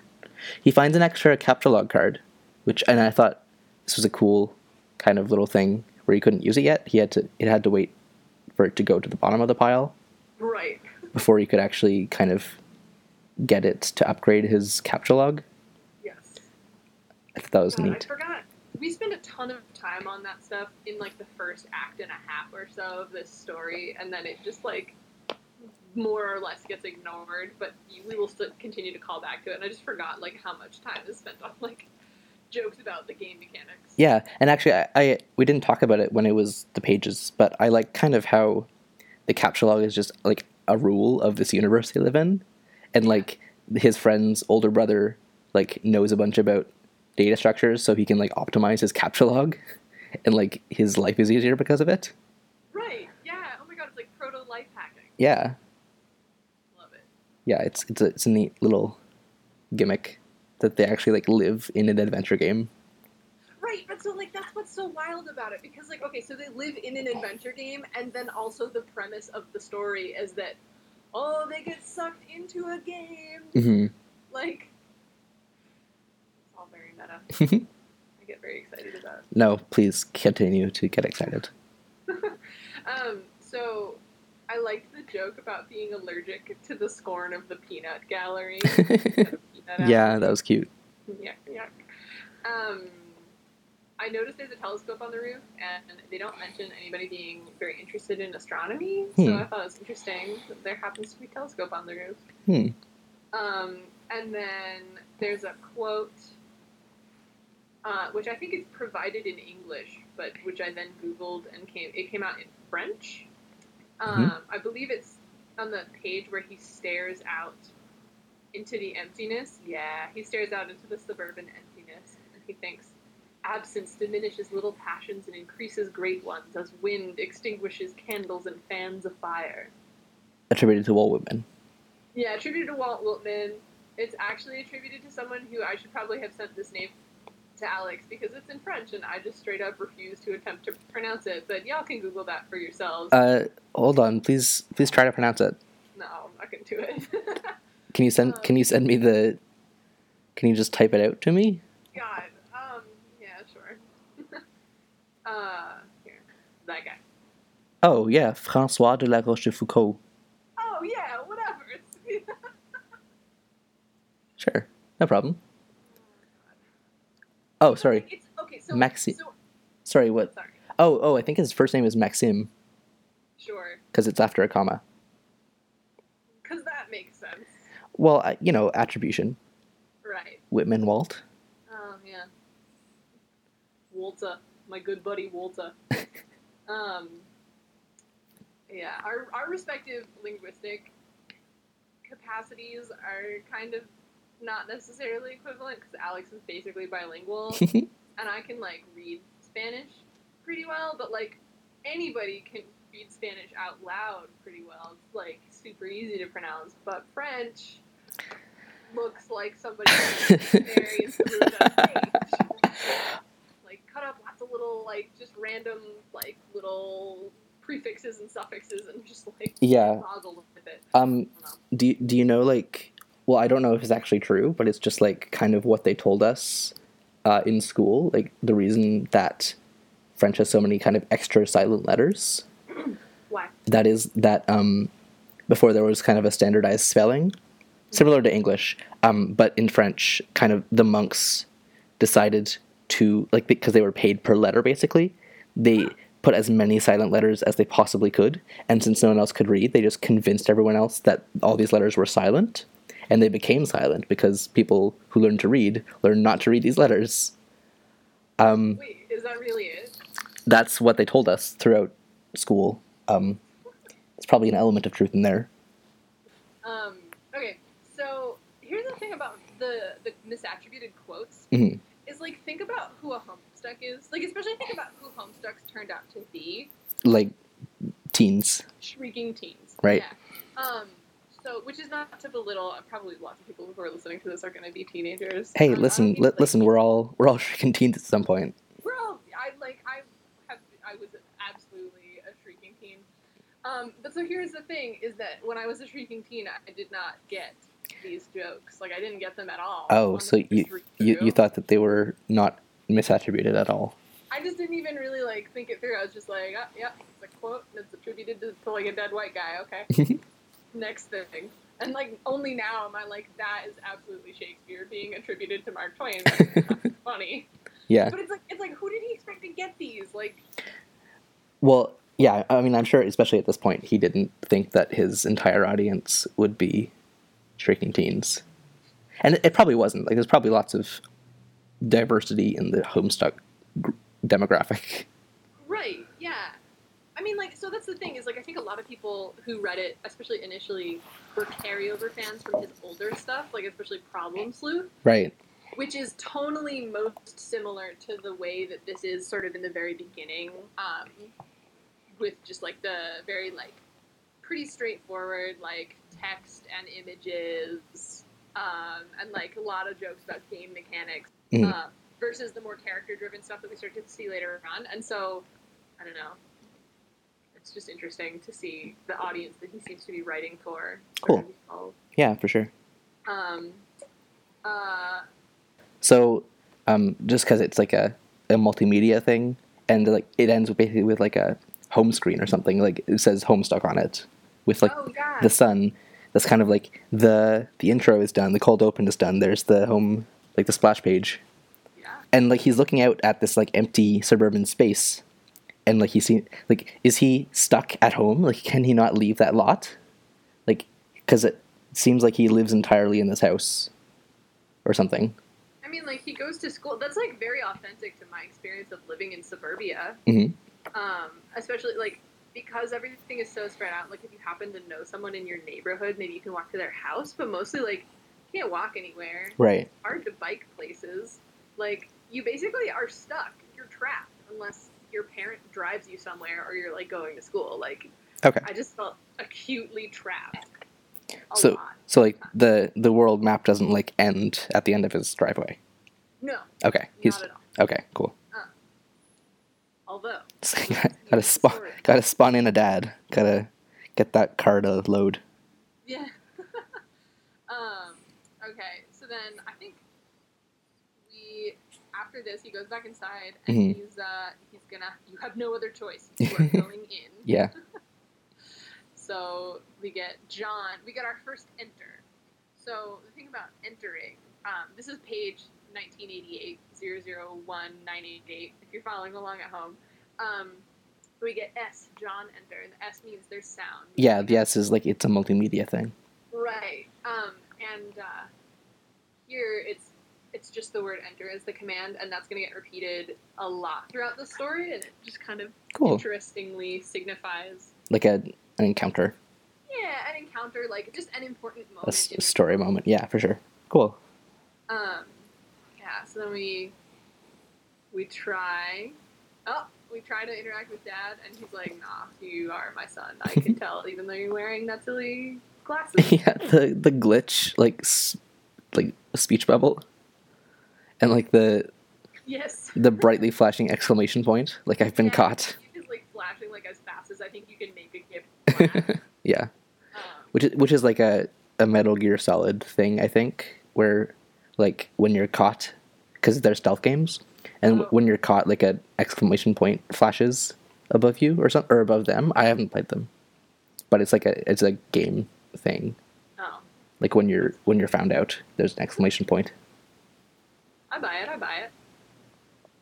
He finds an extra captchalogue card, which and I thought this was a cool kind of little thing where he couldn't use it yet. He had to it had to wait for it to go to the bottom of the pile right before he could actually kind of get it to upgrade his captchalogue. yes I thought that was God, I neat. forgot we spent a ton of time on that stuff in like the first act and a half or so of this story and then it just like more or less gets ignored but we will still continue to call back to it and i just forgot like how much time is spent on like jokes about the game mechanics. Yeah, and actually, I, I we didn't talk about it when it was the pages, but I like kind of how the captchalogue is just like a rule of this universe they live in, and like his friend's older brother like knows a bunch about data structures, so he can like optimize his captchalogue, and like his life is easier because of it. right yeah. Oh my god it's like proto life hacking. Yeah, love it. Yeah, it's it's a, it's a neat little gimmick that they actually like live in an adventure game. Right, but so like that's what's so wild about it because like okay, so they live in an adventure game, and then also the premise of the story is that oh they get sucked into a game, Mm-hmm. like it's all very meta. I get very excited about. no, please continue to get excited. Um, so I liked the joke about being allergic to the scorn of the peanut gallery. Peanut yeah, that was cute. Yuck, yuck. Um, I noticed there's a telescope on the roof, and they don't mention anybody being very interested in astronomy. So Hmm. I thought it was interesting that there happens to be a telescope on the roof. Hmm. Um, and then there's a quote, uh, which I think is provided in English, but which I then Googled and came it came out in French. Um, I believe it's on the page where he stares out into the emptiness. Yeah, he stares out into the suburban emptiness, and he thinks. Absence diminishes little passions and increases great ones, as wind extinguishes candles and fans a fire. Attributed to Walt Whitman. Yeah, attributed to Walt Whitman. It's actually attributed to someone who I should probably have sent this name to Alex because it's in French and I just straight up refuse to attempt to pronounce it. But y'all can Google that for yourselves. Uh, hold on, please, please try to pronounce it. no, I'm not gonna do it. Can you send? Can you send me the? Can you just type it out to me? God. Um. Yeah. Sure. uh. Here. That guy. Oh yeah, François de la Rochefoucauld. Oh yeah, whatever. Sure, no problem. Oh, sorry, It's okay. So Maxi- So, sorry. What? sorry. Oh, oh, I think his first name is Maxim. Sure. because it's after a comma. Because that makes sense. Well, you know, attribution. Right. Whitman Walt. Oh yeah. Walter, my good buddy Walter. um. Yeah, our our respective linguistic capacities are kind of not necessarily equivalent because Alex is basically bilingual and I can like read Spanish pretty well, but like anybody can read Spanish out loud pretty well. It's like super easy to pronounce, but French looks like somebody dictionary through the page. Like cut up lots of little like just random like little prefixes and suffixes and just like yeah. boggle with it. Um. I don't know. Do Do you know like? Well, I don't know if it's actually true, but it's just like kind of what they told us uh, in school. Like the reason that French has so many kind of extra silent letters. Why? That is that um, before there was kind of a standardized spelling, similar to English, um, but in French, kind of the monks decided to like because they were paid per letter basically, they put as many silent letters as they possibly could, and since no one else could read, they just convinced everyone else that all these letters were silent, and they became silent because people who learned to read learned not to read these letters. Um, Wait, is that really it? that's what they told us throughout school. Um, there's probably an element of truth in there. Um, okay, so here's the thing about the the misattributed quotes Mhm. is like think about who a homestuck is. Like especially think about who homestucks turned out to be. Like teens, Shrieking teens. Right. Yeah. Um. So, which is not to belittle. uh, Probably lots of people who are listening to this are going to be teenagers. Hey, Um, listen, li- like, listen. We're all we're all freaking teens at some point. We're all. I like. I have. I was absolutely a shrieking teen. Um, but so here's the thing: is that when I was a shrieking teen, I did not get these jokes. Like I didn't get them at all. Oh, so you you, you thought that they were not misattributed at all? I just didn't even really like think it through. I was just like, oh, yeah, it's a quote and it's attributed to, to like a dead white guy. Okay. Next thing. And like only now am I like that is absolutely Shakespeare being attributed to Mark Twain. That's funny. Yeah. But it's like it's like who did he expect to get these? Like Well, yeah. I mean, I'm sure, especially at this point, he didn't think that his entire audience would be shrieking teens, and it, probably wasn't. Like, there's probably lots of diversity in the Homestuck gr- demographic. Right, yeah. I mean, like, so that's the thing is, like, I think a lot of people who read it, especially initially, were carryover fans from his older stuff, like, especially Problem Sleuth, Right. which is tonally most similar to the way that this is sort of in the very beginning, um, with just, like, the very, like, pretty straightforward, like, text and images, um, and, like, a lot of jokes about game mechanics Mhm. uh, versus the more character-driven stuff that we start to see later on. And so, I don't know. It's just interesting to see the audience that he seems to be writing for. Cool. Yeah, for sure. Um, uh, So, um, just because it's like a, a multimedia thing, and like it ends with basically with like a home screen or something, like it says Homestuck on it, with like oh yeah, the sun. That's kind of like the the intro is done, the cold open is done. There's the home, like the splash page, yeah. and like he's looking out at this like empty suburban space, and like he's seen like is he stuck at home? Like can he not leave that lot? Like because it seems like he lives entirely in this house, or something. I mean, like he goes to school. That's like very authentic to my experience of living in suburbia. Mhm. Um, especially like because everything is so spread out. Like if you happen to know someone in your neighborhood, maybe you can walk to their house. But mostly, like you can't walk anywhere. Right. hard to bike places. Like you basically are stuck. You're trapped unless your parent drives you somewhere or you're like going to school. Like Okay. I just felt acutely trapped. A So- lot. So like the the world map doesn't like end at the end of his driveway. No, Okay. He's not at all. okay. Cool. Uh, although gotta spawn. Gotta spawn in a dad. Gotta get that car to load. Yeah. um. Okay. So then I think we after this, he goes back inside and Mhm. he's uh he's gonna. You have no other choice. You are going in. Yeah. So we get John. We get our first enter. So the thing about entering, um, this is page 1988 001988. If you're following along at home, um, we get S. John enter, and the S means there's sound. Yeah, the S is like it's a multimedia thing. Right. Um, and uh, here it's it's just the word enter as the command, and that's going to get repeated a lot throughout the story, and it just kind of Cool. interestingly signifies Like a an encounter, yeah an encounter, like just an important a moment. s- story moment. Yeah, for sure. Cool. Um, yeah. So then we we try. Oh, we try to interact with Dad, and he's like, "Nah, you are my son. I can tell, even though you're wearing that silly glasses." yeah, the the glitch like like a speech bubble, and like the yes. the brightly flashing exclamation point. Like I've been Yeah, caught. Is like flashing like as fast as I think you can make a GIF. yeah, um, which is which is like a a Metal Gear Solid thing. I think where like when you're caught because they're stealth games, and Oh. when you're caught, like a exclamation point flashes above you or something or above them. I haven't played them, but it's like a it's a game thing. oh, Like when you're when you're found out, there's an exclamation point. I buy it. I buy it.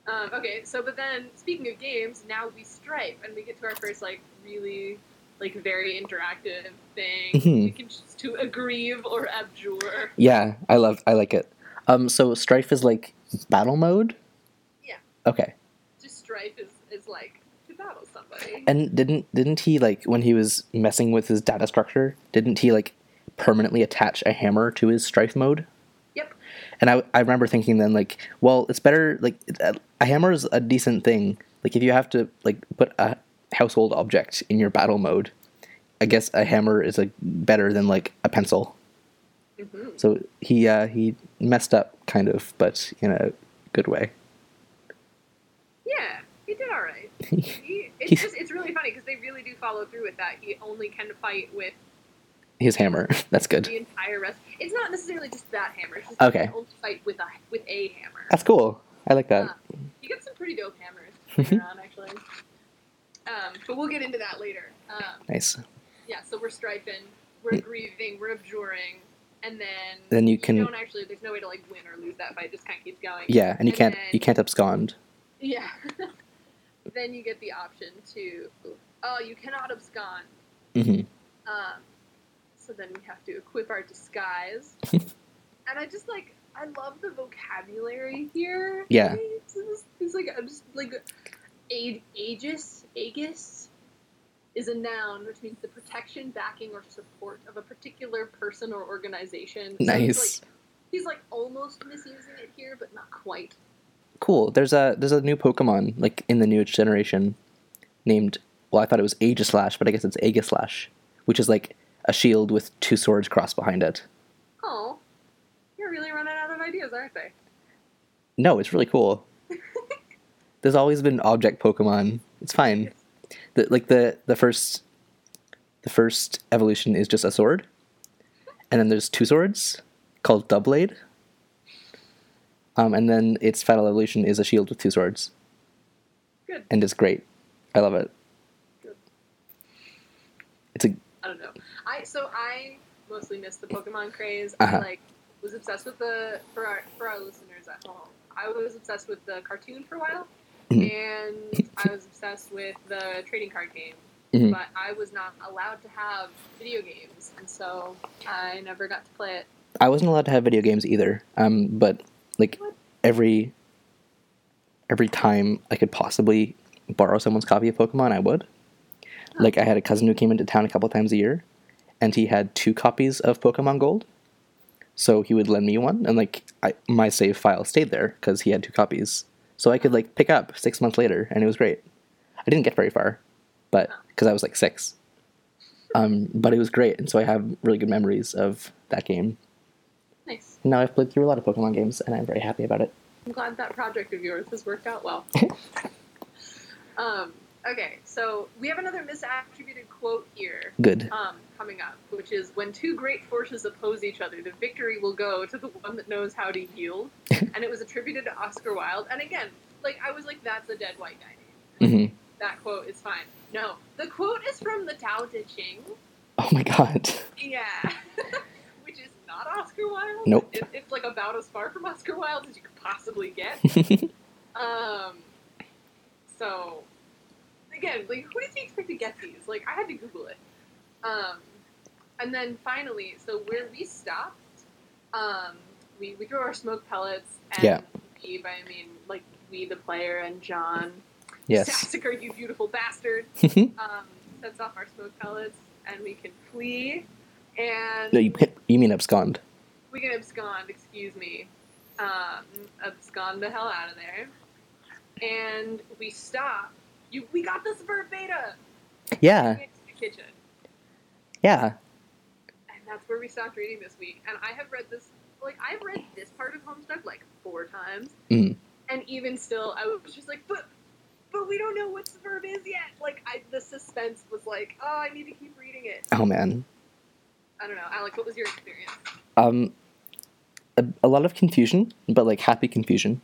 Um, okay, so but then speaking of games, now we strife and we get to our first like really like very interactive thing. Mhm. You can choose to aggrieve or abjure. Yeah, I love I like it. Um, so Strife is like battle mode. Okay. Just strife is, is like to battle somebody. And didn't didn't he like when he was messing with his data structure? Didn't he like permanently attach a hammer to his Strife mode? Yep. And I I remember thinking then like, well, it's better like a, a hammer is a decent thing. Like if you have to like put a household object in your battle mode, I guess a hammer is like better than like a pencil. hmm So he uh, he messed up kind of, but in a good way. Yeah, he did all right. He, it's just it's really funny because they really do follow through with that. He only can fight with His hammer. That's good. the entire rest. It's not necessarily just that hammer. It's just Okay. He can only fight with a with a hammer. That's cool. I like that. Uh, you get some pretty dope hammers around actually. Um, but we'll get into that later. Um, Nice. yeah, so we're strifing, we're grieving, we're abjuring, and then Then you can- don't actually. There's no way to like win or lose that fight. It just kind of keeps going. Yeah, and you And can't then- you can't abscond. Yeah. then you get the option to, oh, you cannot abscond. Mm-hmm. Um, so then we have to equip our disguise. and I just like, I love the vocabulary here. Yeah. It's, it's like, I'm just like, aegis, aegis is a noun which means the protection, backing, or support of a particular person or organization. So he's Nice. like, he's like almost misusing it here, but not quite. Cool. There's a there's a new Pokemon like in the newest generation named well I thought it was Aegislash, but I guess it's Aegislash, which is like a shield with two swords crossed behind it. Oh, you're really running out of ideas, aren't they? No, it's really cool. There's always been object Pokemon. It's fine. The, like the the first the first evolution is just a sword, and then there's two swords called Doublade. Um, and then its final evolution is a shield with two swords, Good. and it's great. I love it. Good. It's a I don't know. I so I mostly missed the Pokemon craze. Uh-huh. I like was obsessed with the for our for our listeners at home. I was obsessed with the cartoon for a while, Mhm. and I was obsessed with the trading card game. Mhm. But I was not allowed to have video games, and so I never got to play it. I wasn't allowed to have video games either. Um, but like every every time I could possibly borrow someone's copy of Pokemon, I would. Like I had a cousin who came into town a couple times a year, and he had two copies of Pokemon Gold. So he would lend me one, and like I, my save file stayed there because he had two copies. So I could like pick up six months later, and it was great. I didn't get very far, but because I was like six. Um, but it was great, and so I have really good memories of that game. Nice. Now I've played through a lot of Pokemon games, and I'm very happy about it. I'm glad that project of yours has worked out well. um, okay, so we have another misattributed quote here Good. um, coming up, which is when two great forces oppose each other, the victory will go to the one that knows how to yield. and it was attributed to Oscar Wilde. And again, like I was like, that's a dead white guy. name. hmm That quote is fine. No, the quote is from the Tao Te Ching. Oh my god. Yeah. Not Oscar Wilde. Nope. It, it's like about as far from Oscar Wilde as you could possibly get. Um, so, again, like, who does he expect to get these? Like, I had to Google it. Um, and then finally, so where we stopped, um, we, we threw our smoke pellets, and Yeah. we, by I mean, like, we, the player, and John, yes. Sassacre, you beautiful bastard, um, sets off our smoke pellets, and we can flee, and you, you mean abscond. we can abscond, excuse me. Um, abscond the hell out of there. And we stop. You, we got this verbatim. Yeah. The kitchen. Yeah. And that's where we stopped reading this week. And I have read this, like, I've read this part of Homestuck like four times. Mm. And even still, I was just like, but, but we don't know what the verb is yet. Like, I, the suspense was like, oh, I need to keep reading it. Oh man. I don't know. Alex, what was your experience? Um, a, a lot of confusion, but like happy confusion.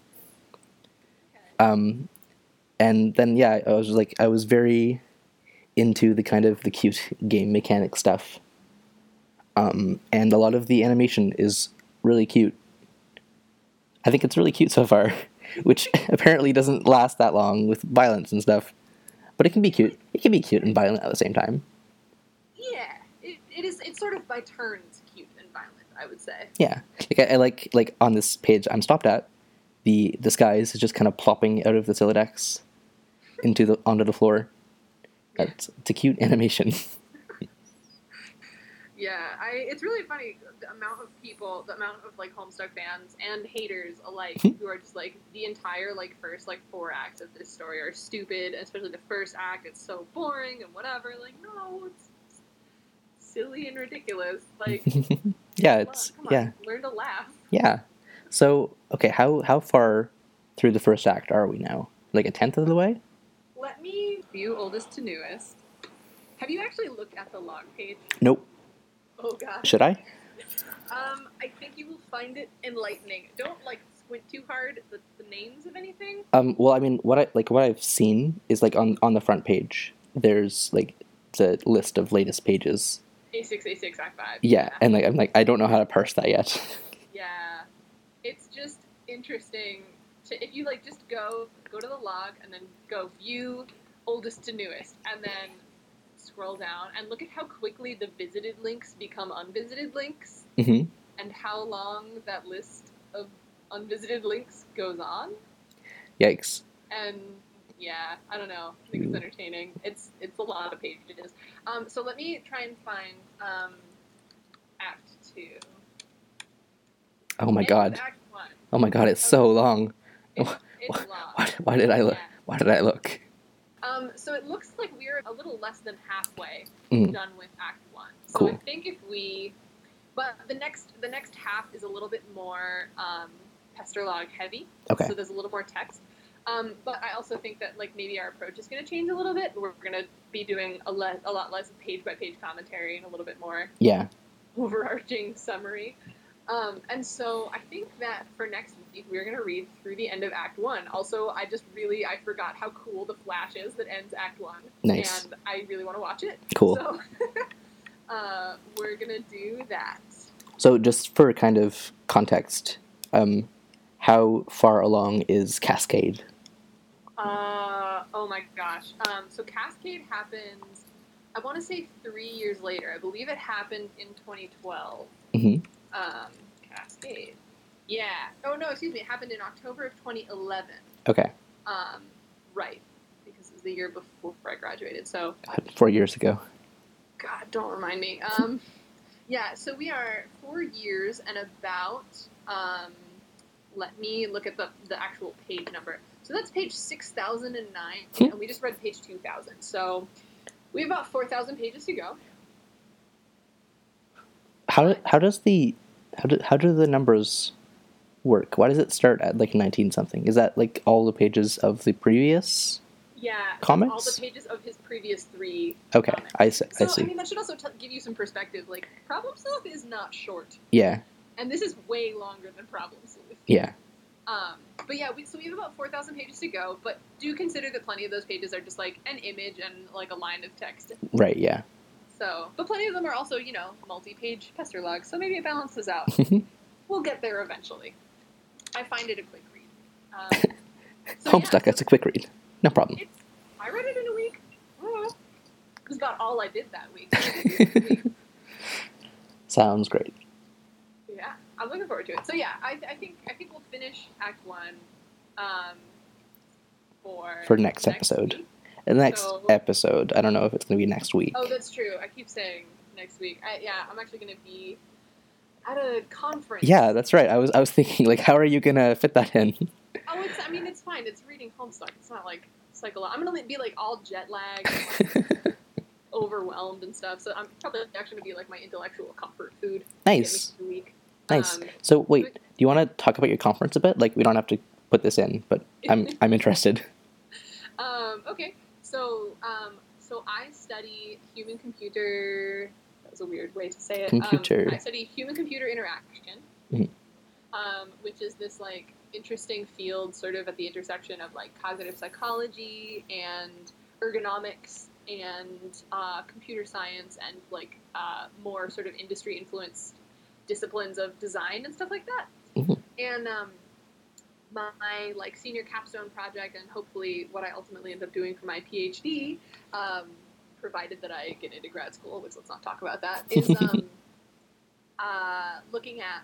Um, and then yeah, I was like, I was very into the kind of the cute game mechanic stuff. Um, and a lot of the animation is really cute. I think it's really cute so far, which apparently doesn't last that long with violence and stuff. But it can be cute. It can be cute and violent at the same time. Yeah, it, is. It's sort of by turns cute and violent. I would say. Yeah, like I, I like like on this page I'm stopped at, the disguise is just kind of plopping out of the Sylladex into the onto the floor. That's it's a cute animation. Yeah, I. It's really funny the amount of people, the amount of like Homestuck fans and haters alike, who are just like the entire like first like four acts of this story are stupid, especially the first act. It's so boring and whatever. Like, no, it's silly and ridiculous. Like, yeah, it's on, come on, yeah learn to laugh. yeah. So okay, how how far through the first act are we now? Like a tenth of the way? Let me view oldest to newest. Have you actually looked at the log page? Nope. Oh gosh. Should I? Um, I think you will find it enlightening. Don't like squint too hard at the, the names of anything. Um. Well, I mean, what I like what I've seen is like on on the front page. There's like the list of latest pages. A6, A6, Act 5. Yeah, and like I'm like I don't know how to parse that yet. Yeah. It's just interesting to, if you like just go, go to the log and then go view oldest to newest and then scroll down and look at how quickly the visited links become unvisited links hmm and how long that list of unvisited links goes on. Yikes. and yeah, I don't know. I think it's entertaining. It's it's a lot of pages. Um, so let me try and find um, Act Two. Oh my And god. Act One. Oh my god, it's so long. It's, it's long. Why, why did I look? Yeah. Why did I look? Um, so it looks like we're a little less than halfway Mm. done with Act One. So I think if we, but the next the next half is a little bit more um, Pesterlog heavy. Okay. So there's a little more text. Um, but I also think that like maybe our approach is going to change a little bit. We're going to be doing a, le- a lot less page by page commentary and a little bit more Yeah. overarching summary. Um, and so I think that for next week we're going to read through the end of Act One. Also, I just really I forgot how cool the Flash is that ends Act One, Nice. and I really want to watch it. Cool. So uh, we're gonna do that. So just for kind of context, um, how far along is Cascade? Uh, oh my gosh. Um, so Cascade happens. I want to say three years later. I believe it happened in 2012. Mm-hmm. Um, Cascade. Yeah. Oh no, excuse me. It happened in October of 2011. Okay. Um, right. Because it was the year before I graduated. So four years ago. God, don't remind me. Um, yeah, so we are four years and about. Um, let me look at the, the actual page number. So that's page 6009, Hmm. and we just read page 2000. So we have about 4,000 pages to go. How how does the how do how do the numbers work? Why does it start at like nineteen something? Is that like all the pages of the previous? Yeah, Comics? All the pages of his previous three. Okay, comics. I see. So I see. mean, that should also t- give you some perspective. Like, Problem Sleuth is not short, yeah, and this is way longer than Problem Sleuth. yeah. Um, but yeah, we, so we have about four thousand pages to go. But do consider that plenty of those pages are just like an image and like a line of text. Right. Yeah. So, but plenty of them are also, you know, multi-page pester logs. So maybe it balances out. we'll get there eventually. I find it a quick read. Um, so Homestuck. yeah, That's a quick read. No problem. It's, I read it in a week. It was about all I did that week. Did it in a week. Sounds great. yeah, I'm looking forward to it. So yeah, I, I think think we'll finish Act One um, for For next episode. week. The next So- episode. I don't know if it's going to be next week. Oh, that's true. I keep saying next week. I, yeah, I'm actually going to be at a conference. Yeah, that's right. I was I was thinking like, how are you gonna fit that in? Oh, it's. I mean, it's fine. It's reading Homestuck. It's not like psycho. I'm gonna be like all jet lagged, like, overwhelmed and stuff. So I'm probably actually gonna be like my intellectual comfort food. to get me nice, week. Nice. Um, So wait, do you want to talk about your conference a bit? Like, we don't have to put this in, but I'm I'm interested. Um, okay, so um, so I study human computer. That was a weird way to say it. Computer. Um, I study human computer interaction, Mhm. um, which is this like interesting field, sort of at the intersection of like cognitive psychology and ergonomics and uh, computer science and like uh, more sort of industry influenced disciplines of design and stuff like that. Mhm. And um, my like senior capstone project and hopefully what I ultimately end up doing for my PhD, um, provided that I get into grad school, which let's not talk about that, is um, uh, looking at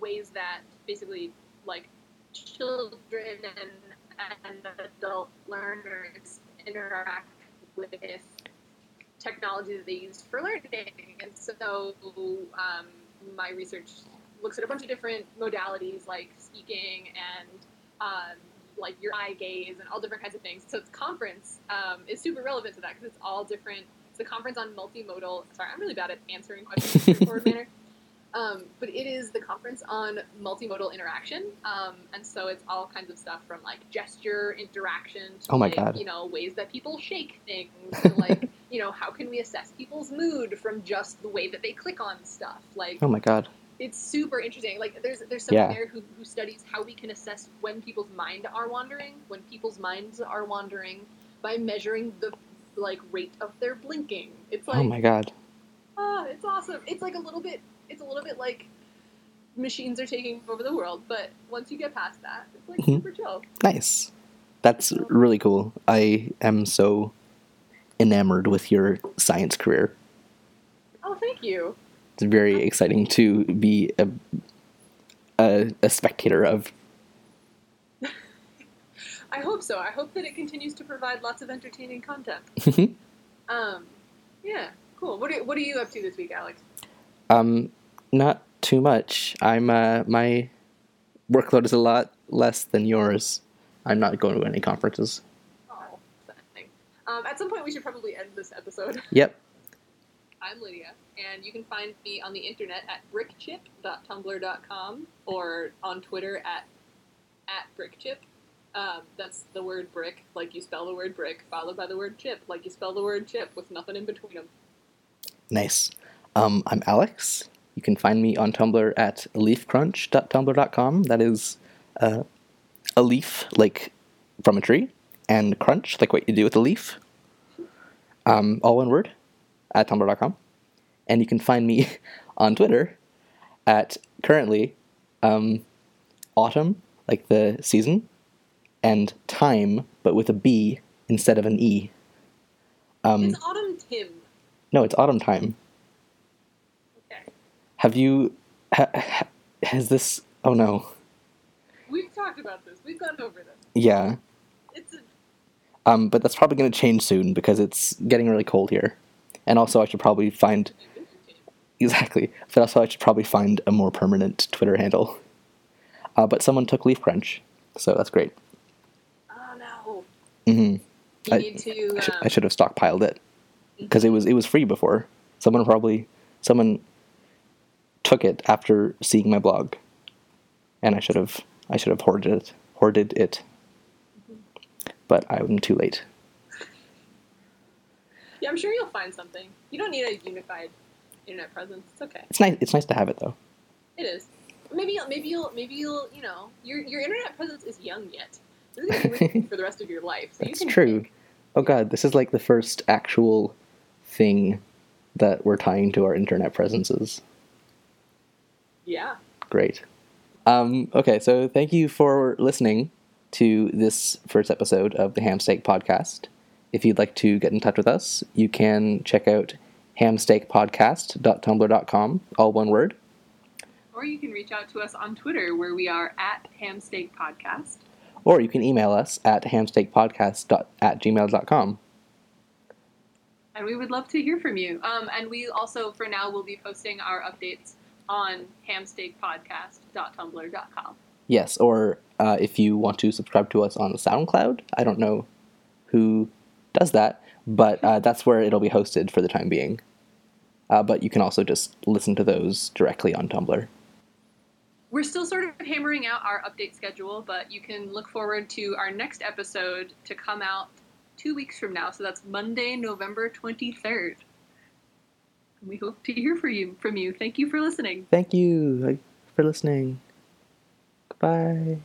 ways that basically like children and, and adult learners interact with technology that they use for learning. And so um, my research looks at a bunch of different modalities like speaking and um, like your eye gaze and all different kinds of things. So the conference um, is super relevant to that because it's all different. It's a conference on multimodal. Sorry, I'm really bad at answering questions in a straightforward manner. Um, but it is the conference on multimodal interaction, um, and so it's all kinds of stuff from like gesture interaction to Oh my like, God. you know ways that people shake things, to like you know how can we assess people's mood from just the way that they click on stuff. Like Oh my god. it's super interesting. Like there's there's someone Yeah. there who, who studies how we can assess when people's mind are wandering, when people's minds are wandering by measuring the like rate of their blinking. It's like oh my god. ah, it's awesome. It's like a little bit it's a little bit like machines are taking over the world, but once you get past that, it's like Mhm. super chill. Nice. That's really cool. I am so enamored with your science career. Oh, thank you. It's very exciting to be a a, a spectator of. I hope so. I hope that it continues to provide lots of entertaining content. Um, yeah, cool. What are, what are you up to this week, Alex? um, not too much. I'm uh, my workload is a lot less than yours. I'm not going to any conferences. Um, at some point, we should probably end this episode. Yep. I'm Lydia, and you can find me on the internet at brickchip.tumblr.com or on Twitter at at brickchip. Um, that's the word brick, like you spell the word brick, followed by the word chip, like you spell the word chip, with nothing in between them. Nice. Um, I'm Alex. You can find me on Tumblr at leafcrunch.tumblr.com. That is uh, a leaf, like from a tree, and crunch, like what you do with a leaf. Um, all one word at tumblr.com. And you can find me on Twitter at currently um, autumn, like the season, and time, but with a B instead of an E. Um, it's Autumn Tim. no, it's autumn time. Okay. Have you? Ha, ha, has this? Oh no. We've talked about this. We've gone over this. Yeah. It's a, Um, but that's probably going to change soon because it's getting really cold here, and also I should probably find exactly. But also I should probably find a more permanent Twitter handle. Uh, but someone took Leaf Crunch, so that's great. oh no. hmm You I- need to. I, should, Um, I should have stockpiled it because it was it was free before. Someone probably someone took it after seeing my blog, and I should have I should have hoarded it hoarded it. But I'm too late. Yeah, I'm sure you'll find something. You don't need a unified internet presence. It's okay. It's nice. It's nice to have it though. It is. Maybe you'll, maybe you'll maybe you'll you know your your internet presence is young yet. This is gonna be with you for the rest of your life. So That's can true. pick. Oh god, this is like the first actual thing that we're tying to our internet presences. Yeah. Great. Um, okay, so thank you for listening to this first episode of the Hamsteak Podcast. If you'd like to get in touch with us, you can check out hamsteakpodcast.tumblr.com, all one word. Or you can reach out to us on Twitter where we are at Hamsteak Podcast. Or you can email us at hamsteakpodcast at gmail.com. And we would love to hear from you. Um, and we also, for now, will be posting our updates on hamsteakpodcast.tumblr.com. Yes, or uh, if you want to subscribe to us on SoundCloud, I don't know who does that, but uh, that's where it'll be hosted for the time being. Uh, but you can also just listen to those directly on Tumblr. We're still sort of hammering out our update schedule, but you can look forward to our next episode to come out two weeks from now. So that's Monday, November 23rd. We hope to hear from you. From you. Thank you for listening. Thank you for listening. Goodbye.